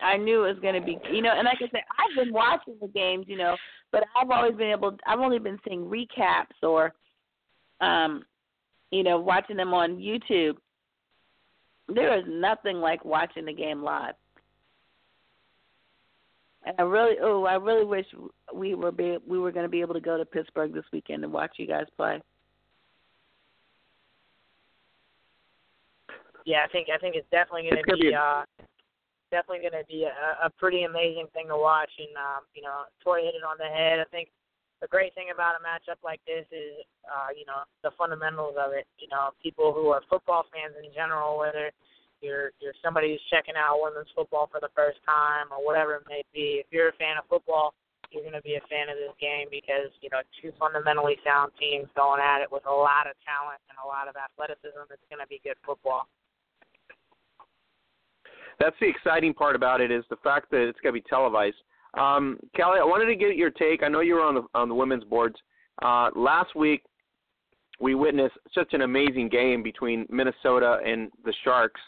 I knew it was going to be, you know, and like I said, I've been watching the games, you know, but I've always been able, I've only been seeing recaps or, um, you know, watching them on YouTube. There is nothing like watching the game live. And I really, oh, I really wish we were be, we were going to be able to go to Pittsburgh this weekend and watch you guys play. Yeah, I think I think it's definitely going to be, be uh, definitely going to be a, a pretty amazing thing to watch. And um, you know, Troy hit it on the head. I think the great thing about a matchup like this is, uh, you know, the fundamentals of it. You know, people who are football fans in general, whether you're you're somebody who's checking out women's football for the first time or whatever it may be, if you're a fan of football, you're going to be a fan of this game because you know two fundamentally sound teams going at it with a lot of talent and a lot of athleticism. It's going to be good football that's the exciting part about it is the fact that it's going to be televised. Um, Callie, I wanted to get your take. I know you were on the on the women's boards uh, last week. We witnessed such an amazing game between Minnesota and the Sharks,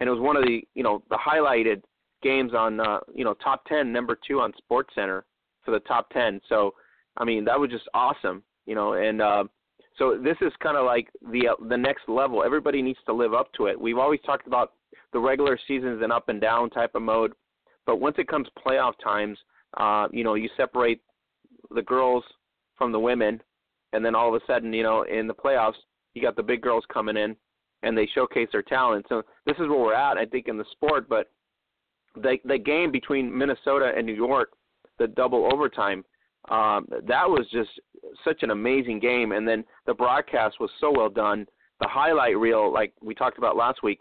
and it was one of the you know the highlighted games on uh, you know top ten, number two on Sports Center for the top ten. So I mean that was just awesome, you know. And uh, so this is kind of like the uh, the next level. Everybody needs to live up to it. We've always talked about the regular season is an up and down type of mode, but once it comes playoff times, uh, you know, you separate the girls from the women, and then all of a sudden, you know, in the playoffs, you got the big girls coming in, and they showcase their talent. So this is where we're at, I think, in the sport. But the the game between Minnesota and New York, the double overtime, um, that was just such an amazing game. And then the broadcast was so well done. The highlight reel, like we talked about last week,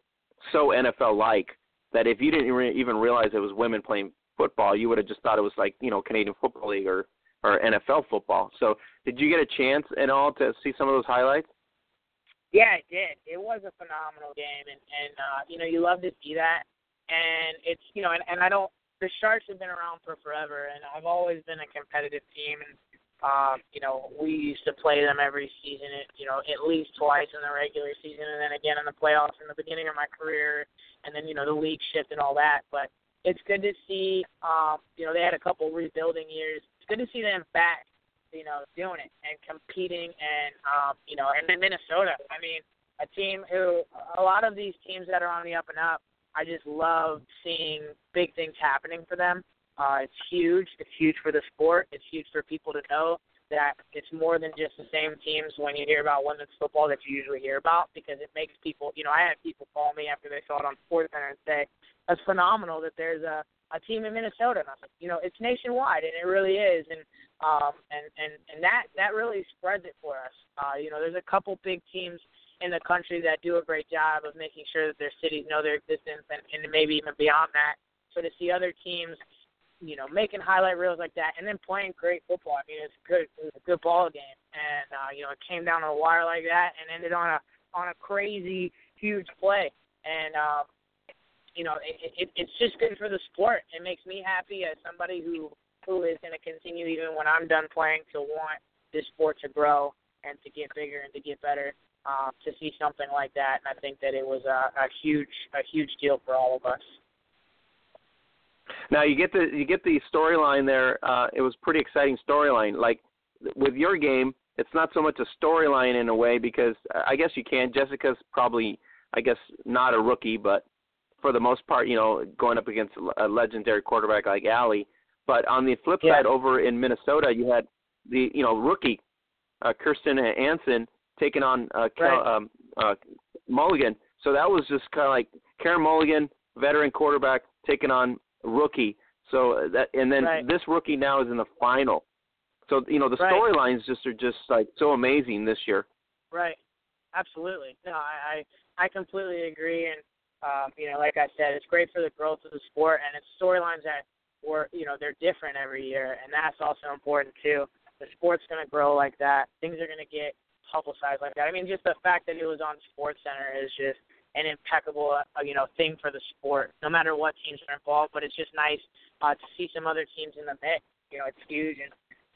so NFL like that if you didn't re- even realize it was women playing football, you would have just thought it was like you know Canadian Football League or or NFL football. So did you get a chance and all to see some of those highlights? Yeah, I did. It was a phenomenal game, and and uh, you know you love to see that. And it's you know, and, and I don't. The Sharks have been around for forever, and I've always been a competitive team, and um, you know, we used to play them every season, you know, at least twice in the regular season, and then again in the playoffs in the beginning of my career, and then you know the league shift and all that. But it's good to see, um, you know, they had a couple rebuilding years. It's good to see them back, you know, doing it and competing, and um, you know, and then Minnesota. I mean, a team who a lot of these teams that are on the up and up. I just love seeing big things happening for them. Uh, it's huge. It's huge for the sport. It's huge for people to know that it's more than just the same teams when you hear about women's football that you usually hear about because it makes people, you know, I had people call me after they saw it on Sports Center and say, that's phenomenal that there's a, a team in Minnesota. And I was like, you know, it's nationwide and it really is. And, um, and, and, and that, that really spreads it for us. Uh, you know, there's a couple big teams in the country that do a great job of making sure that their cities know their existence and, and maybe even beyond that. So to see other teams you know, making highlight reels like that, and then playing great football. I mean, it's good. It was a good ball game, and uh, you know, it came down to the wire like that, and ended on a on a crazy huge play. And um, you know, it, it, it's just good for the sport. It makes me happy as somebody who who is going to continue even when I'm done playing to want this sport to grow and to get bigger and to get better. Uh, to see something like that, and I think that it was a, a huge a huge deal for all of us. Now you get the you get the storyline there. Uh, it was pretty exciting storyline. Like with your game, it's not so much a storyline in a way because I guess you can. Jessica's probably I guess not a rookie, but for the most part, you know, going up against a legendary quarterback like Allie. But on the flip yeah. side, over in Minnesota, you had the you know rookie uh, Kirsten Anson taking on uh, Kel, Right. um, uh, Mulligan. So that was just kind of like Karen Mulligan, veteran quarterback, taking on rookie. So uh, that and then Right. this rookie now is in the final. So you know the Right. storylines just are just like so amazing this year. Right. Absolutely. No, I I, I completely agree, and um, you know, like I said, it's great for the growth of the sport, and it's storylines that were, you know, they're different every year, and that's also important too. The sport's going to grow like that. Things are going to get publicized like that. I mean, just the fact that it was on Sports Center is just an impeccable, uh, you know, thing for the sport. No matter what teams are involved, but it's just nice uh, to see some other teams in the mix. You know, it's huge, and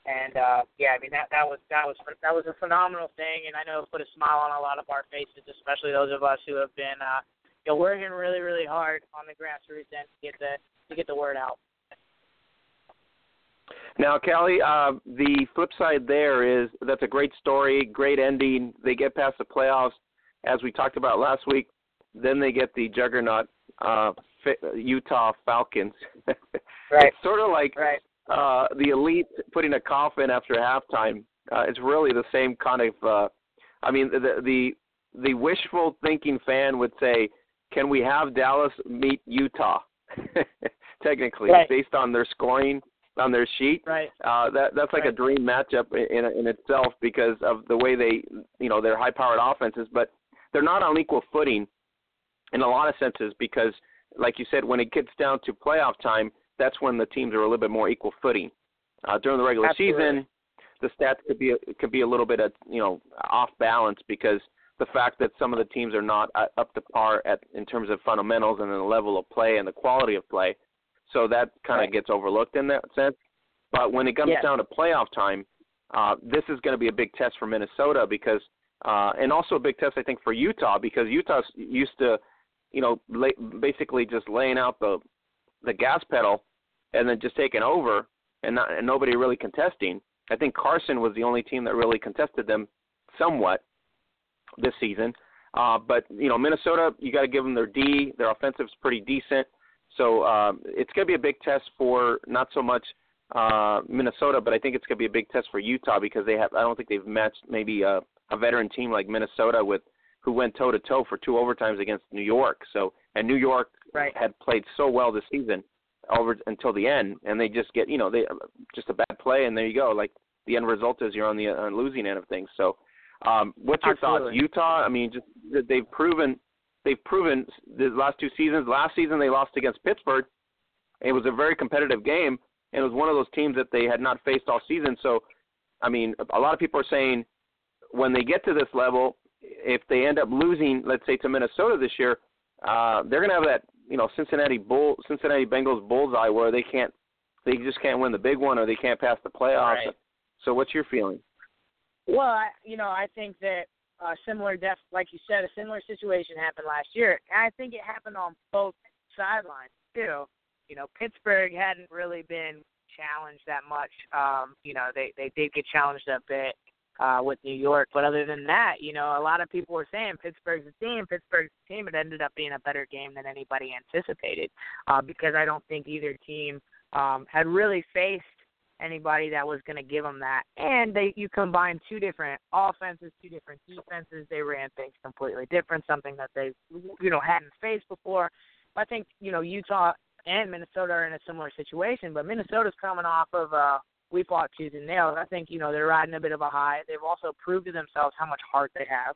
and uh, yeah, I mean that that was that was that was a phenomenal thing, and I know it put a smile on a lot of our faces, especially those of us who have been, uh, you know, working really really hard on the grassroots end to get the to get the word out. Now, Callie, uh, the flip side there is that's a great story, great ending. They get past the playoffs, as we talked about last week. Then they get the juggernaut uh, Utah Falcons. [LAUGHS] Right. It's sort of like Right. uh, the elite putting a coffin after halftime. Uh, it's really the same kind of. Uh, I mean, the the the wishful thinking fan would say, "Can we have Dallas meet Utah?" [LAUGHS] Technically, Right. based on their scoring on their sheet, Right. uh, that that's like a dream matchup in in itself because of the way they, you know, their high-powered offenses. But they're not on equal footing in a lot of senses because, like you said, when it gets down to playoff time, that's when the teams are a little bit more equal footing. Uh, during the regular Absolutely. season, the stats could be could be a little bit, of, you know, off balance because the fact that some of the teams are not uh, up to par at in terms of fundamentals and the level of play and the quality of play. So that kind of Right. gets overlooked in that sense. But when it comes Yeah. down to playoff time, uh, this is going to be a big test for Minnesota because, uh, and also a big test I think for Utah because Utah's used to, you know, lay, basically just laying out the the gas pedal and then just taking over and not and nobody really contesting. I think Carson was the only team that really contested them somewhat this season. Uh, but you know, Minnesota, you got to give them their D. Their offensive's pretty decent. So um, it's going to be a big test for not so much uh, Minnesota, but I think it's going to be a big test for Utah because they have. I don't think they've matched maybe a, a veteran team like Minnesota with who went toe to toe for two overtimes against New York. So and New York Right. had played so well this season over until the end, and they just get you know they just a bad play, and there you go. Like the end result is you're on the uh, losing end of things. So, um, what's your thoughts, Utah? I mean, just that they've proven they've proven the last two seasons. Last season they lost against Pittsburgh. It was a very competitive game, and it was one of those teams that they had not faced all season. So, I mean, a lot of people are saying when they get to this level, if they end up losing, let's say to Minnesota this year, uh, they're going to have that you know Cincinnati Bull Cincinnati Bengals bullseye where they can't they just can't win the big one or they can't pass the playoffs. Right. So, what's your feeling? Well, I, you know, I think that a similar def, like you said, a similar situation happened last year. And I think it happened on both sidelines too. You know, Pittsburgh hadn't really been challenged that much. Um, you know, they they did get challenged a bit uh with New York, but other than that, you know, a lot of people were saying Pittsburgh's a team, Pittsburgh's a team. It ended up being a better game than anybody anticipated. Uh because I don't think either team um had really faced anybody that was going to give them that. And they you combine two different offenses, two different defenses. They ran things completely different, something that they you know hadn't faced before. I think you know Utah and Minnesota are in a similar situation, but Minnesota's coming off of uh we fought tooth and nail. I think you know they're riding a bit of a high. They've also proved to themselves how much heart they have,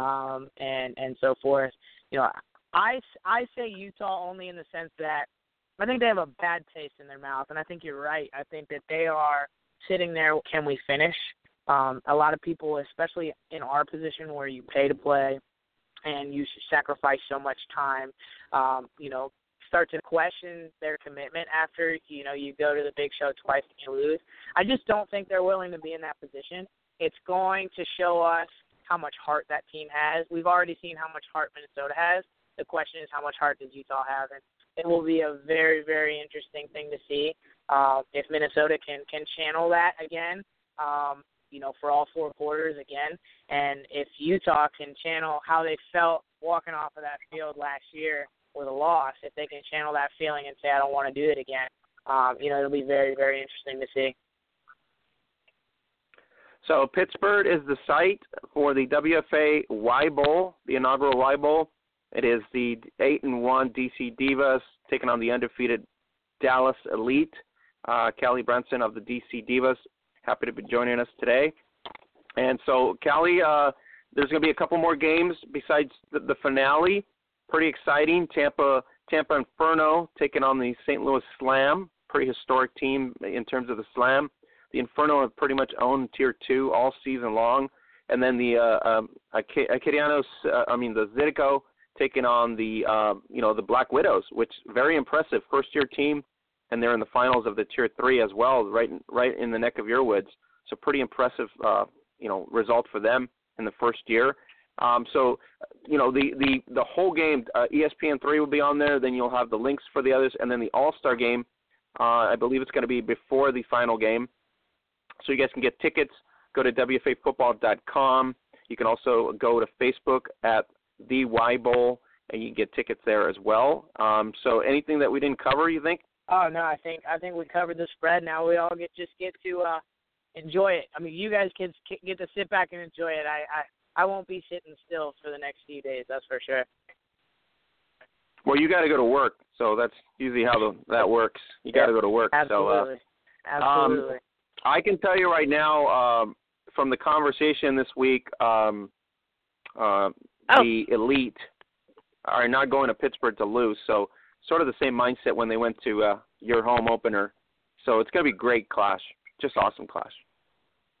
um, and and so forth. You know, I I say Utah only in the sense that I think they have a bad taste in their mouth, and I think you're right. I think that they are sitting there. Can we finish? Um, a lot of people, especially in our position where you pay to play and you sacrifice so much time, um, you know, start to question their commitment after you know you go to the big show twice and you lose. I just don't think they're willing to be in that position. It's going to show us how much heart that team has. We've already seen how much heart Minnesota has. The question is how much heart does Utah have, and it will be a very very interesting thing to see uh, if Minnesota can can channel that again. Um, you know, for all four quarters again, and if Utah can channel how they felt walking off of that field last year with a loss, if they can channel that feeling and say, I don't want to do it again, um, you know, it'll be very, very interesting to see. So Pittsburgh is the site for the WFA Y Bowl, the inaugural Y Bowl. It is the eight and one DC Divas taking on the undefeated Dallas Elite. Uh, Callie Brownson of the DC Divas, happy to be joining us today. And so, Callie, uh, there's going to be a couple more games besides the, the finale. Pretty exciting. Tampa Tampa Inferno taking on the St. Louis Slam. Pretty historic team in terms of the Slam. The Inferno have pretty much owned Tier Two all season long, and then the uh, um, Acadianos, uh, I mean the Zydeco taking on the uh, you know the Black Widows, which very impressive first year team, and they're in the finals of the Tier Three as well, right right in the neck of your woods. So pretty impressive uh, you know result for them in the first year. Um, so, you know, the the the whole game, uh, ESPN three will be on there. Then you'll have the links for the others, and then the All Star game. Uh, I believe it's going to be before the final game, so you guys can get tickets. Go to wfafootball.com. You can also go to Facebook at the Y Bowl, and you can get tickets there as well. Um, so, anything that we didn't cover, you think? Oh no, I think I think we covered the spread. Now we all get just get to uh, enjoy it. I mean, you guys kids get to sit back and enjoy it. I, I I won't be sitting still for the next few days. That's for sure. Well, you got to go to work, so that's usually how the, that works. You got to go to work. Absolutely. So, uh, Absolutely. Um, I can tell you right now um, from the conversation this week, um, uh, oh. the elite are not going to Pittsburgh to lose. So sort of the same mindset when they went to uh, your home opener. So it's going to be great clash, just awesome clash.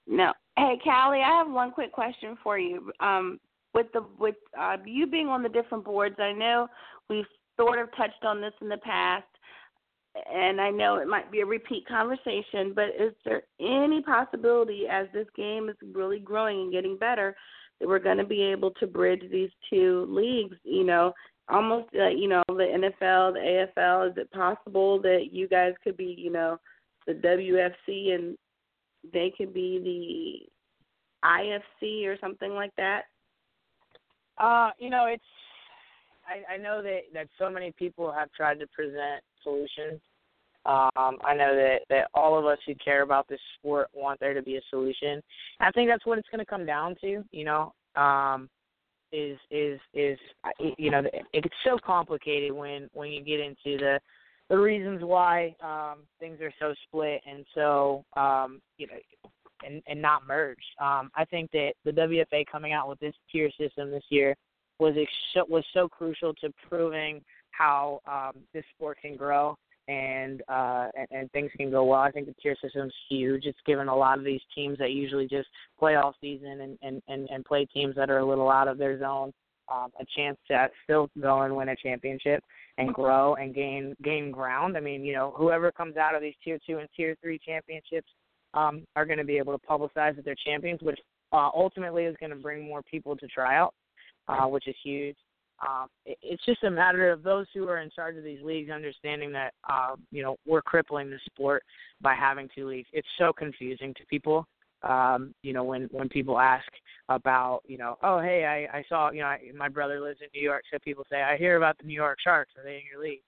No, hey Callie, I have one quick question for you. Um, with the with uh, you being on the different boards, I know we've sort of touched on this in the past, and I know it might be a repeat conversation. But is there any possibility, as this game is really growing and getting better, we're going to be able to bridge these two leagues? You know, almost uh, you know the NFL, the AFL. Is it possible that you guys could be, you know, the WFC and they could be the IFC or something like that? Uh, you know, it's I, I know that that so many people have tried to present solutions. Um, I know that that all of us who care about this sport want there to be a solution. I think that's what it's going to come down to. You know, um, is is is you know it's so complicated when when you get into the the reasons why um, things are so split and so um, you know and, and not merged. Um, I think that the WFA coming out with this tier system this year was ex- was so crucial to proving how um, this sport can grow and, uh, and and things can go well. I think the tier system's huge. It's given a lot of these teams that usually just play all season and and and, and play teams that are a little out of their zone um, a chance to still go and win a championship and grow and gain gain ground. I mean, you know, whoever comes out of these tier two and tier three championships um, are going to be able to publicize that they're champions, which uh, ultimately is going to bring more people to try out, uh, which is huge. Um, it, it's just a matter of those who are in charge of these leagues understanding that uh, you know we're crippling the sport by having two leagues. It's so confusing to people. Um, you know, when when people ask about, you know, oh hey, I I saw, you know, I, my brother lives in New York, so people say, I hear about the New York Sharks. Are they in your league?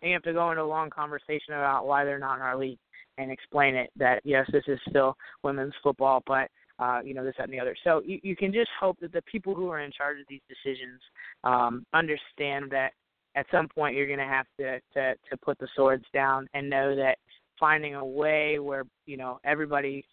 And you have to go into a long conversation about why they're not in our league and explain it that yes, this is still women's football, but uh, you know, this, that, and the other. So you, you can just hope that the people who are in charge of these decisions um, understand that at some point you're going to have to, to to put the swords down and know that finding a way where you know everybody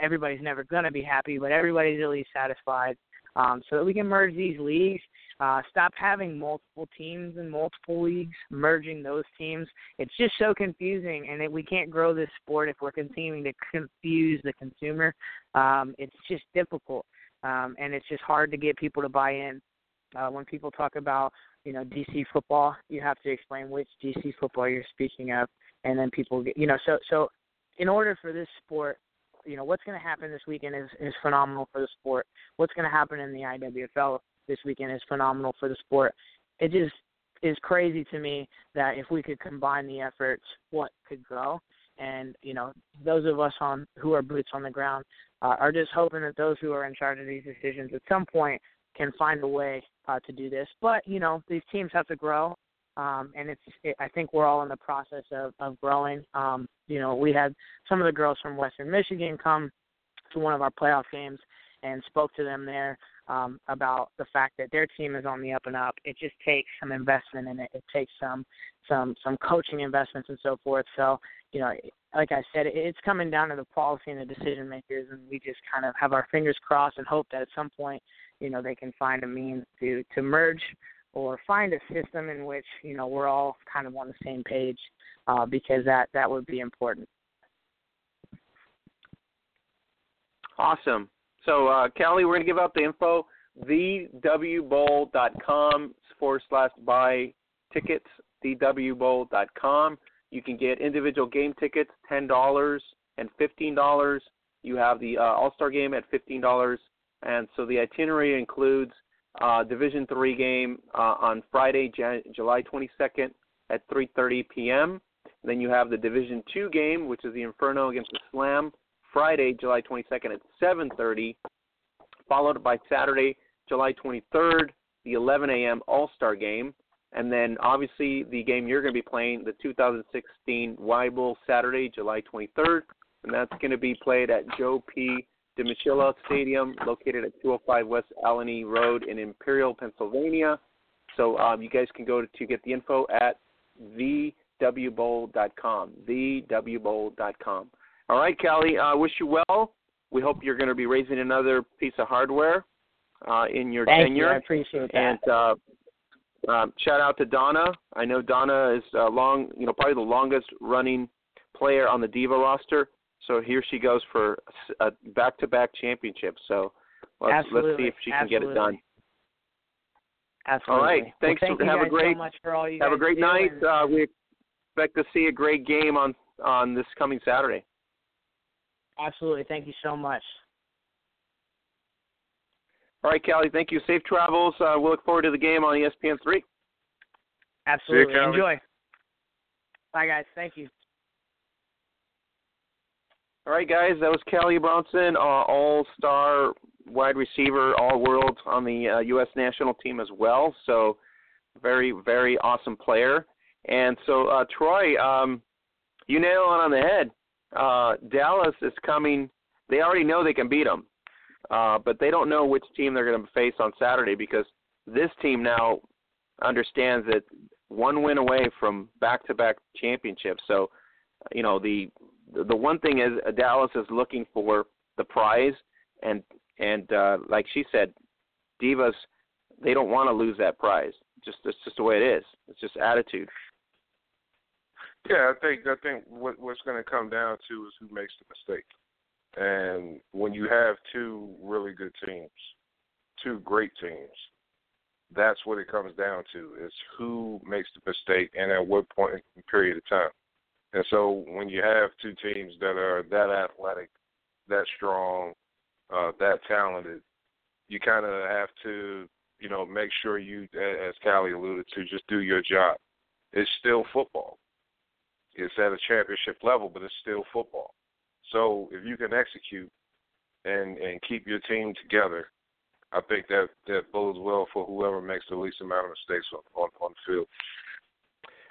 everybody's never going to be happy, but everybody's at least satisfied. Um, so that we can merge these leagues, uh, stop having multiple teams and multiple leagues, merging those teams. It's just so confusing, and that we can't grow this sport if we're continuing to confuse the consumer. Um, it's just difficult, um, and it's just hard to get people to buy in. Uh, when people talk about you know DC football, you have to explain which DC football you're speaking of, and then people get you know so so in order for this sport you know what's going to happen this weekend is is phenomenal for the sport. What's going to happen in the IWFL this weekend is phenomenal for the sport. It just is crazy to me that if we could combine the efforts, what could grow. And you know, those of us on who are boots on the ground uh, are just hoping that those who are in charge of these decisions at some point can find a way uh, to do this. But you know, these teams have to grow, um, and it's it, I think we're all in the process of of growing. Um, you know, we had some of the girls from Western Michigan come to one of our playoff games and spoke to them there um, about the fact that their team is on the up and up. It just takes some investment in it. It takes some some some coaching investments and so forth. So you know, like I said, it's coming down to the policy and the decision makers, and we just kind of have our fingers crossed and hope that at some point, you know, they can find a means to to merge or find a system in which you know we're all kind of on the same page, uh, because that that would be important. Awesome. So, uh, Callie, we're going to give out the info. TheWBowl.com forward slash buy tickets. TheWBowl.com. You can get individual game tickets, $10 and $15. You have the uh, All Star game at $15. And so the itinerary includes uh, Division Three game uh, on Friday, Jan- July 22nd at 3:30 p.m. Then you have the Division Two game, which is the Inferno against the Slam, Friday, July 22nd at 7:30, followed by Saturday, July 23rd, the 11 a.m. All Star game, and then obviously the game you're going to be playing, the 2016 Weibull, Saturday, July 23rd, and that's going to be played at Joe P. DiMichela Stadium, located at 205 West Allegheny Road in Imperial, Pennsylvania. So um, you guys can go to, to get the info at thewbowl.com. Thewbowl.com. All right, Callie. I uh, wish you well. We hope you're going to be raising another piece of hardware uh, in your Thank tenure. You. I appreciate that. And uh, um, shout out to Donna. I know Donna is uh, long, you know, probably the longest running player on the Diva roster. So here she goes for a back-to-back championship. So let's, Absolutely. let's see if she can Absolutely. get it done. Absolutely. All right. Thanks. Well, thank have a great so much for all you have a great night. Uh, we expect to see a great game on on this coming Saturday. Absolutely. Thank you so much. All right, Callie. Thank you. Safe travels. Uh, we'll look forward to the game on ESPN three. Absolutely. Callie. Enjoy. Bye, guys. Thank you. All right, guys. That was Callie Brownson, uh, all-star wide receiver, all-world on the uh, U.S. national team as well. So, very, very awesome player. And so, uh, Troy, um, you nail it on the head. Uh, Dallas is coming. They already know they can beat them, uh, but they don't know which team they're going to face on Saturday because this team now understands that one win away from back-to-back championships. So, you know, the the one thing is Dallas is looking for the prize, and and uh, like she said, divas they don't want to lose that prize. Just it's just the way it is. It's just attitude. Yeah, I think I think what what's going to come down to is who makes the mistake. And when you have two really good teams, two great teams, that's what it comes down to is who makes the mistake and at what point in period of time. And so when you have two teams that are that athletic, that strong, uh, that talented, you kind of have to, you know, make sure you, as Callie alluded to, just do your job. It's still football. It's at a championship level, but it's still football. So if you can execute and and keep your team together, I think that that bodes well for whoever makes the least amount of mistakes on on, on the field.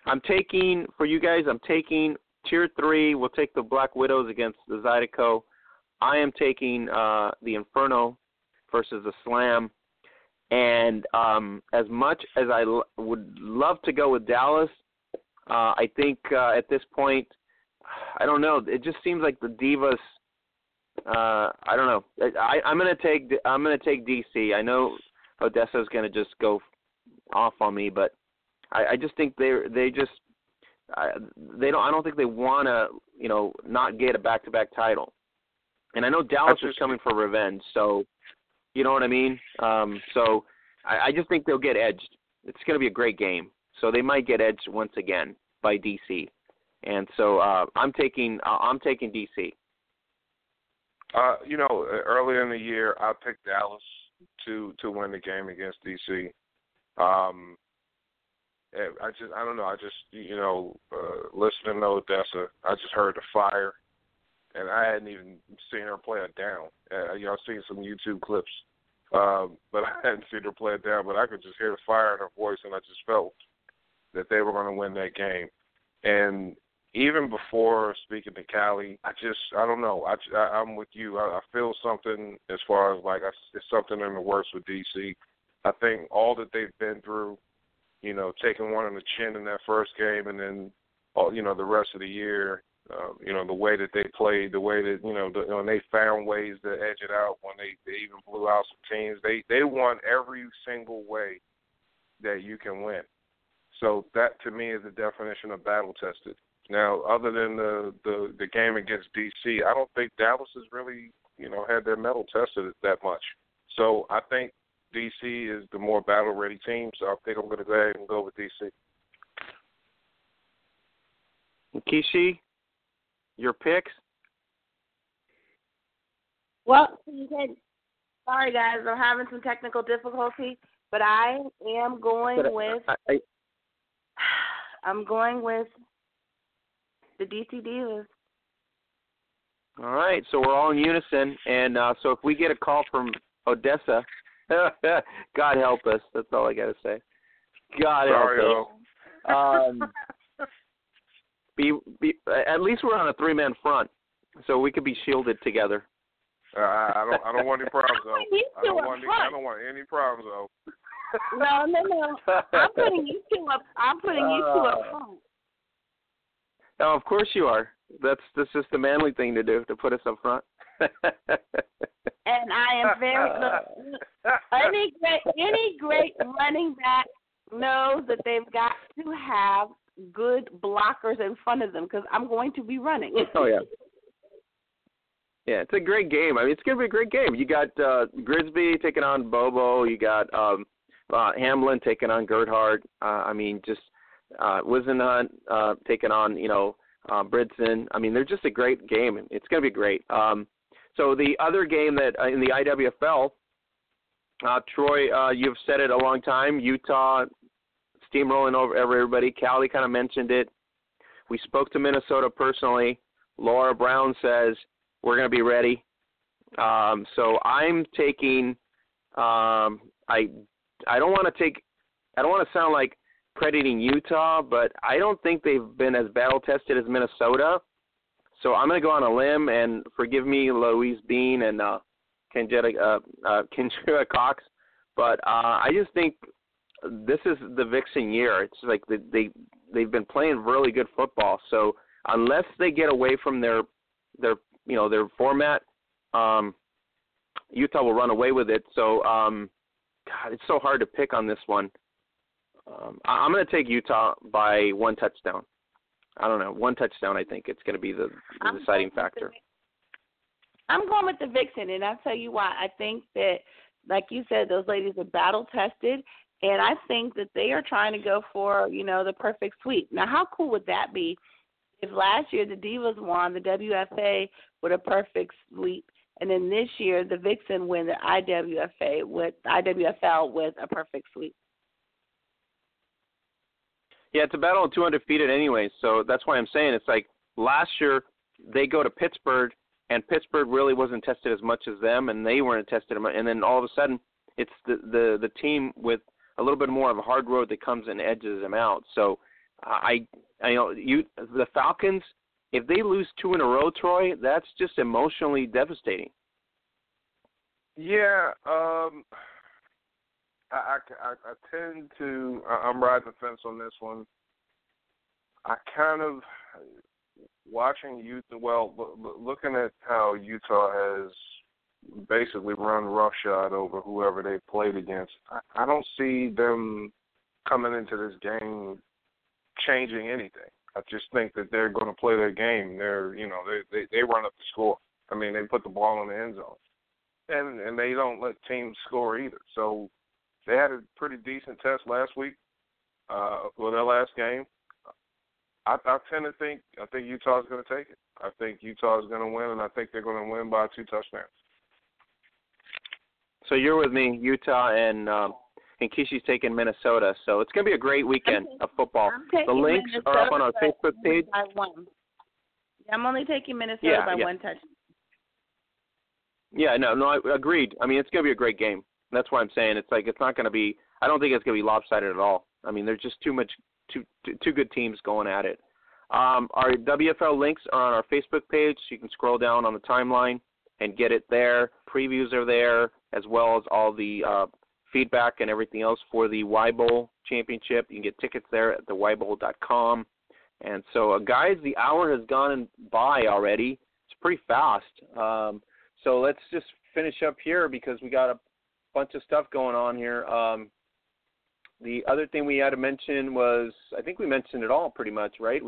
I'm taking for you guys. I'm taking tier three. We'll take the Black Widows against the Zydeco. I am taking uh, the Inferno versus the Slam. And um, as much as I l- would love to go with Dallas, uh, I think uh, at this point, I don't know. It just seems like the Divas. Uh, I don't know. I, I'm gonna take. I'm gonna take DC. I know Odessa's gonna just go off on me, but I, I just think they they just I, they don't. I don't think they want to you know not get a back to back title. And I know Dallas is coming for revenge, so you know what I mean. Um, so I, I just think they'll get edged. It's going to be a great game, so they might get edged once again by DC. And so uh, I'm taking uh, I'm taking DC. Uh, you know, earlier in the year, I picked Dallas to to win the game against DC. Um, I just I don't know. I just you know uh, listening to Odessa, I just heard the fire, and I hadn't even seen her play it down. Uh, you know, I've seen some YouTube clips, um, but [LAUGHS] I hadn't seen her play it down. But I could just hear the fire in her voice, and I just felt that they were going to win that game. And even before speaking to Callie, I just I don't know. I, I I'm with you. I, I feel something as far as like I, it's something in the works with DC. I think all that they've been through, you know, taking one on the chin in that first game, and then, all you know, the rest of the year, uh, you know, the way that they played, the way that you know, the, when they found ways to edge it out, when they they even blew out some teams, they they won every single way that you can win. So that to me is the definition of battle tested. Now, other than the the the game against DC, I don't think Dallas has really you know had their metal tested that much. So I think DC is the more battle ready team. So I think I'm going to go ahead and go with DC. Kishi, your picks? Well, sorry guys, I'm having some technical difficulty, but I am going But with I, I, I'm going with the DC Divas. all right, so we're all in unison, and uh, so if we get a call from Odessa, [LAUGHS] God help us. That's all I got to say. God Sorry, help us. Um, [LAUGHS] be, be, at least we're on a three-man front, so we could be shielded together. Uh, I, I don't I don't want any problems though. [LAUGHS] I don't want any. I don't want any problems though. [LAUGHS] No, no, no. I'm putting you two up. I'm putting you two up Uh, front. Oh, of course you are. That's that's just the manly thing to do to put us up front. [LAUGHS] And I am very look, any great any great running back knows that they've got to have good blockers in front of them because I'm going to be running. [LAUGHS] oh yeah. Yeah, it's a great game. I mean, it's gonna be a great game. You got uh Grisby taking on Bobo. You got um uh Hamlin taking on Gerhard. Uh, I mean, just uh Whisonant uh taking on you know uh, Bridson. I mean, they're just a great game. It's gonna be great. Um, so the other game that uh, in the IWFL, uh, Troy, uh, you've said it a long time. Utah steamrolling over everybody. Callie kind of mentioned it. We spoke to Minnesota personally. Laura Brown says we're going to be ready. Um, so I'm taking. Um, I I don't want to take. I don't want to sound like crediting Utah, but I don't think they've been as battle tested as Minnesota. So I'm going to go on a limb and forgive me, Louise Bean and uh, Kenjetta, uh, uh, [LAUGHS] Kendra Cox, but uh, I just think this is the Vixen year. It's like they, they they've been playing really good football. So unless they get away from their their you know their format, um, Utah will run away with it. So um, God, it's so hard to pick on this one. Um, I, I'm going to take Utah by one touchdown. I don't know, one touchdown. I think it's going to be the, the deciding with the factor. I'm going with the Vixen, and I'll tell you why. I think that, like you said, those ladies are battle tested, and I think that they are trying to go for, you know, the perfect sweep. Now, how cool would that be if last year the Divas won the WFA with a perfect sweep, and then this year the Vixen win the IWFA with IWFL with a perfect sweep? Yeah, it's a battle of two undefeated anyways, so that's why I'm saying it's like last year they go to Pittsburgh and Pittsburgh really wasn't tested as much as them and they weren't tested and then all of a sudden it's the the the team with a little bit more of a hard road that comes and edges them out. So I I you know you the Falcons if they lose two in a row, Troy, that's just emotionally devastating. Yeah, um, I, I, I, tend to. I'm riding the fence on this one. I kind of watching Utah. Well, lo- lo- looking at how Utah has basically run roughshod over whoever they played against. I, I don't see them coming into this game changing anything. I just think that they're going to play their game. They're, you know, they they they run up the score. I mean, they put the ball in the end zone, and and they don't let teams score either. So they had a pretty decent test last week uh, for their last game. I, I tend to think I think Utah's going to take it. I think Utah's going to win, and I think they're going to win by two touchdowns. So you're with me, Utah and um, and Kishi's taking Minnesota. So it's going to be a great weekend of football. The links are up on our Facebook page. by one. Yeah, I'm only taking Minnesota Yeah, by yeah. one touch. Yeah, no, no, I agreed. I mean, it's going to be a great game. That's why I'm saying it's like it's not going to be. I don't think it's going to be lopsided at all. I mean, there's just too much, too, too, two good teams going at it. Um, our WFL links are on our Facebook page. You can scroll down on the timeline and get it there. Previews are there, as well as all the uh, feedback and everything else for the Y Bowl Championship. You can get tickets there at theYBowl.com. And so, uh, guys, the hour has gone by already. It's pretty fast. Um, so let's just finish up here because we got a bunch of stuff going on here. Um, the other thing we had to mention was, I think we mentioned it all pretty much, right?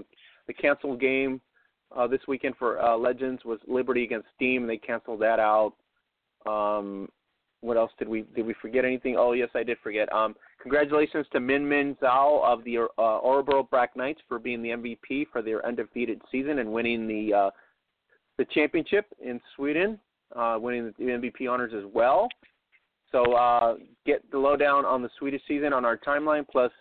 The canceled game uh, this weekend for uh, Legends was Liberty against Steam. They canceled that out. Um, what else did we did we forget anything? Oh yes, I did forget. Um, congratulations to Min Min Zhao of the uh, Örebro Black Knights for being the MVP for their undefeated season and winning the uh, the championship in Sweden, uh, winning the MVP honors as well. So uh, get the lowdown on the Swedish season on our timeline. Plus,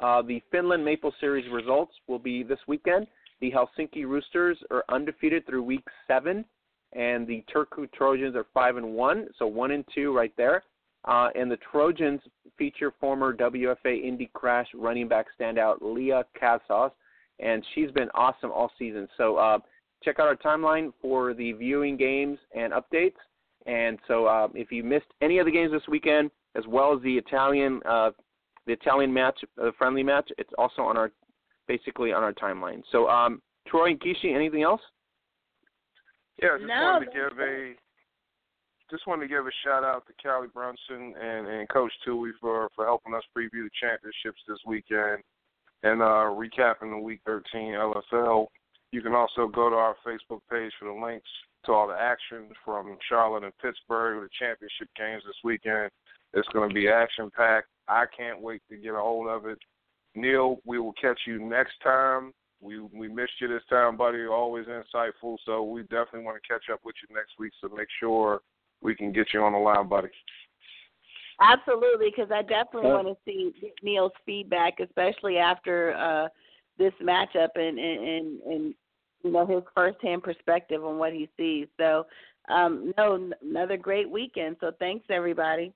uh, the Finland Maple Series results will be this weekend. The Helsinki Roosters are undefeated through week seven, and the Turku Trojans are five and one, so one and two right there. Uh, and the Trojans feature former WFA Indy Crash running back standout Leah Casas, and she's been awesome all season. So uh, check out our timeline for the viewing games and updates. And so uh, if you missed any of the games this weekend, as well as the Italian uh, the Italian match, the friendly match, it's also on our basically on our timeline. So um, Troy and Kishi, anything else? Yeah, just No. wanted to give a just wanted to give a shout out to Callie Brownson and, and Coach Tui for for helping us preview the championships this weekend and uh, recapping the Week 13 LFL. You can also go to our Facebook page for the links to all the action from Charlotte and Pittsburgh, the championship games this weekend. It's going to be action packed. I can't wait to get a hold of it. Neil, we will catch you next time. We we missed you this time, buddy. Always insightful, so we definitely want to catch up with you next week. So make sure we can get you on the line, buddy. Absolutely, because I definitely want to see Neil's feedback, especially after uh, this matchup and, and and you know his firsthand perspective on what he sees. So, um, no, n- another great weekend. So thanks everybody.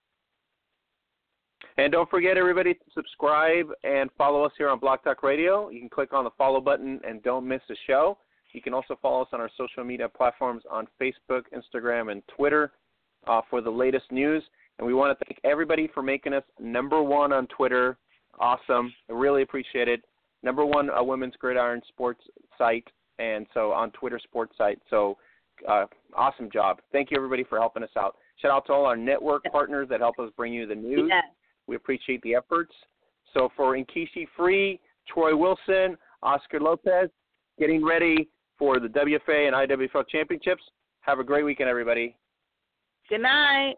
And don't forget, everybody, to subscribe and follow us here on Blog Talk Radio. You can click on the follow button and don't miss a show. You can also follow us on our social media platforms on Facebook, Instagram, and Twitter uh, for the latest news. And we want to thank everybody for making us number one on Twitter. Awesome. I really appreciate it. Number one uh, women's gridiron sports site, and so on Twitter sports site. So uh, awesome job. Thank you, everybody, for helping us out. Shout out to all our network partners that help us bring you the news. Yes. We appreciate the efforts. So for Nkeshi Free, Troy Wilson, Oscar Lopez, getting ready for the WFA and IWFL championships. Have a great weekend, everybody. Good night.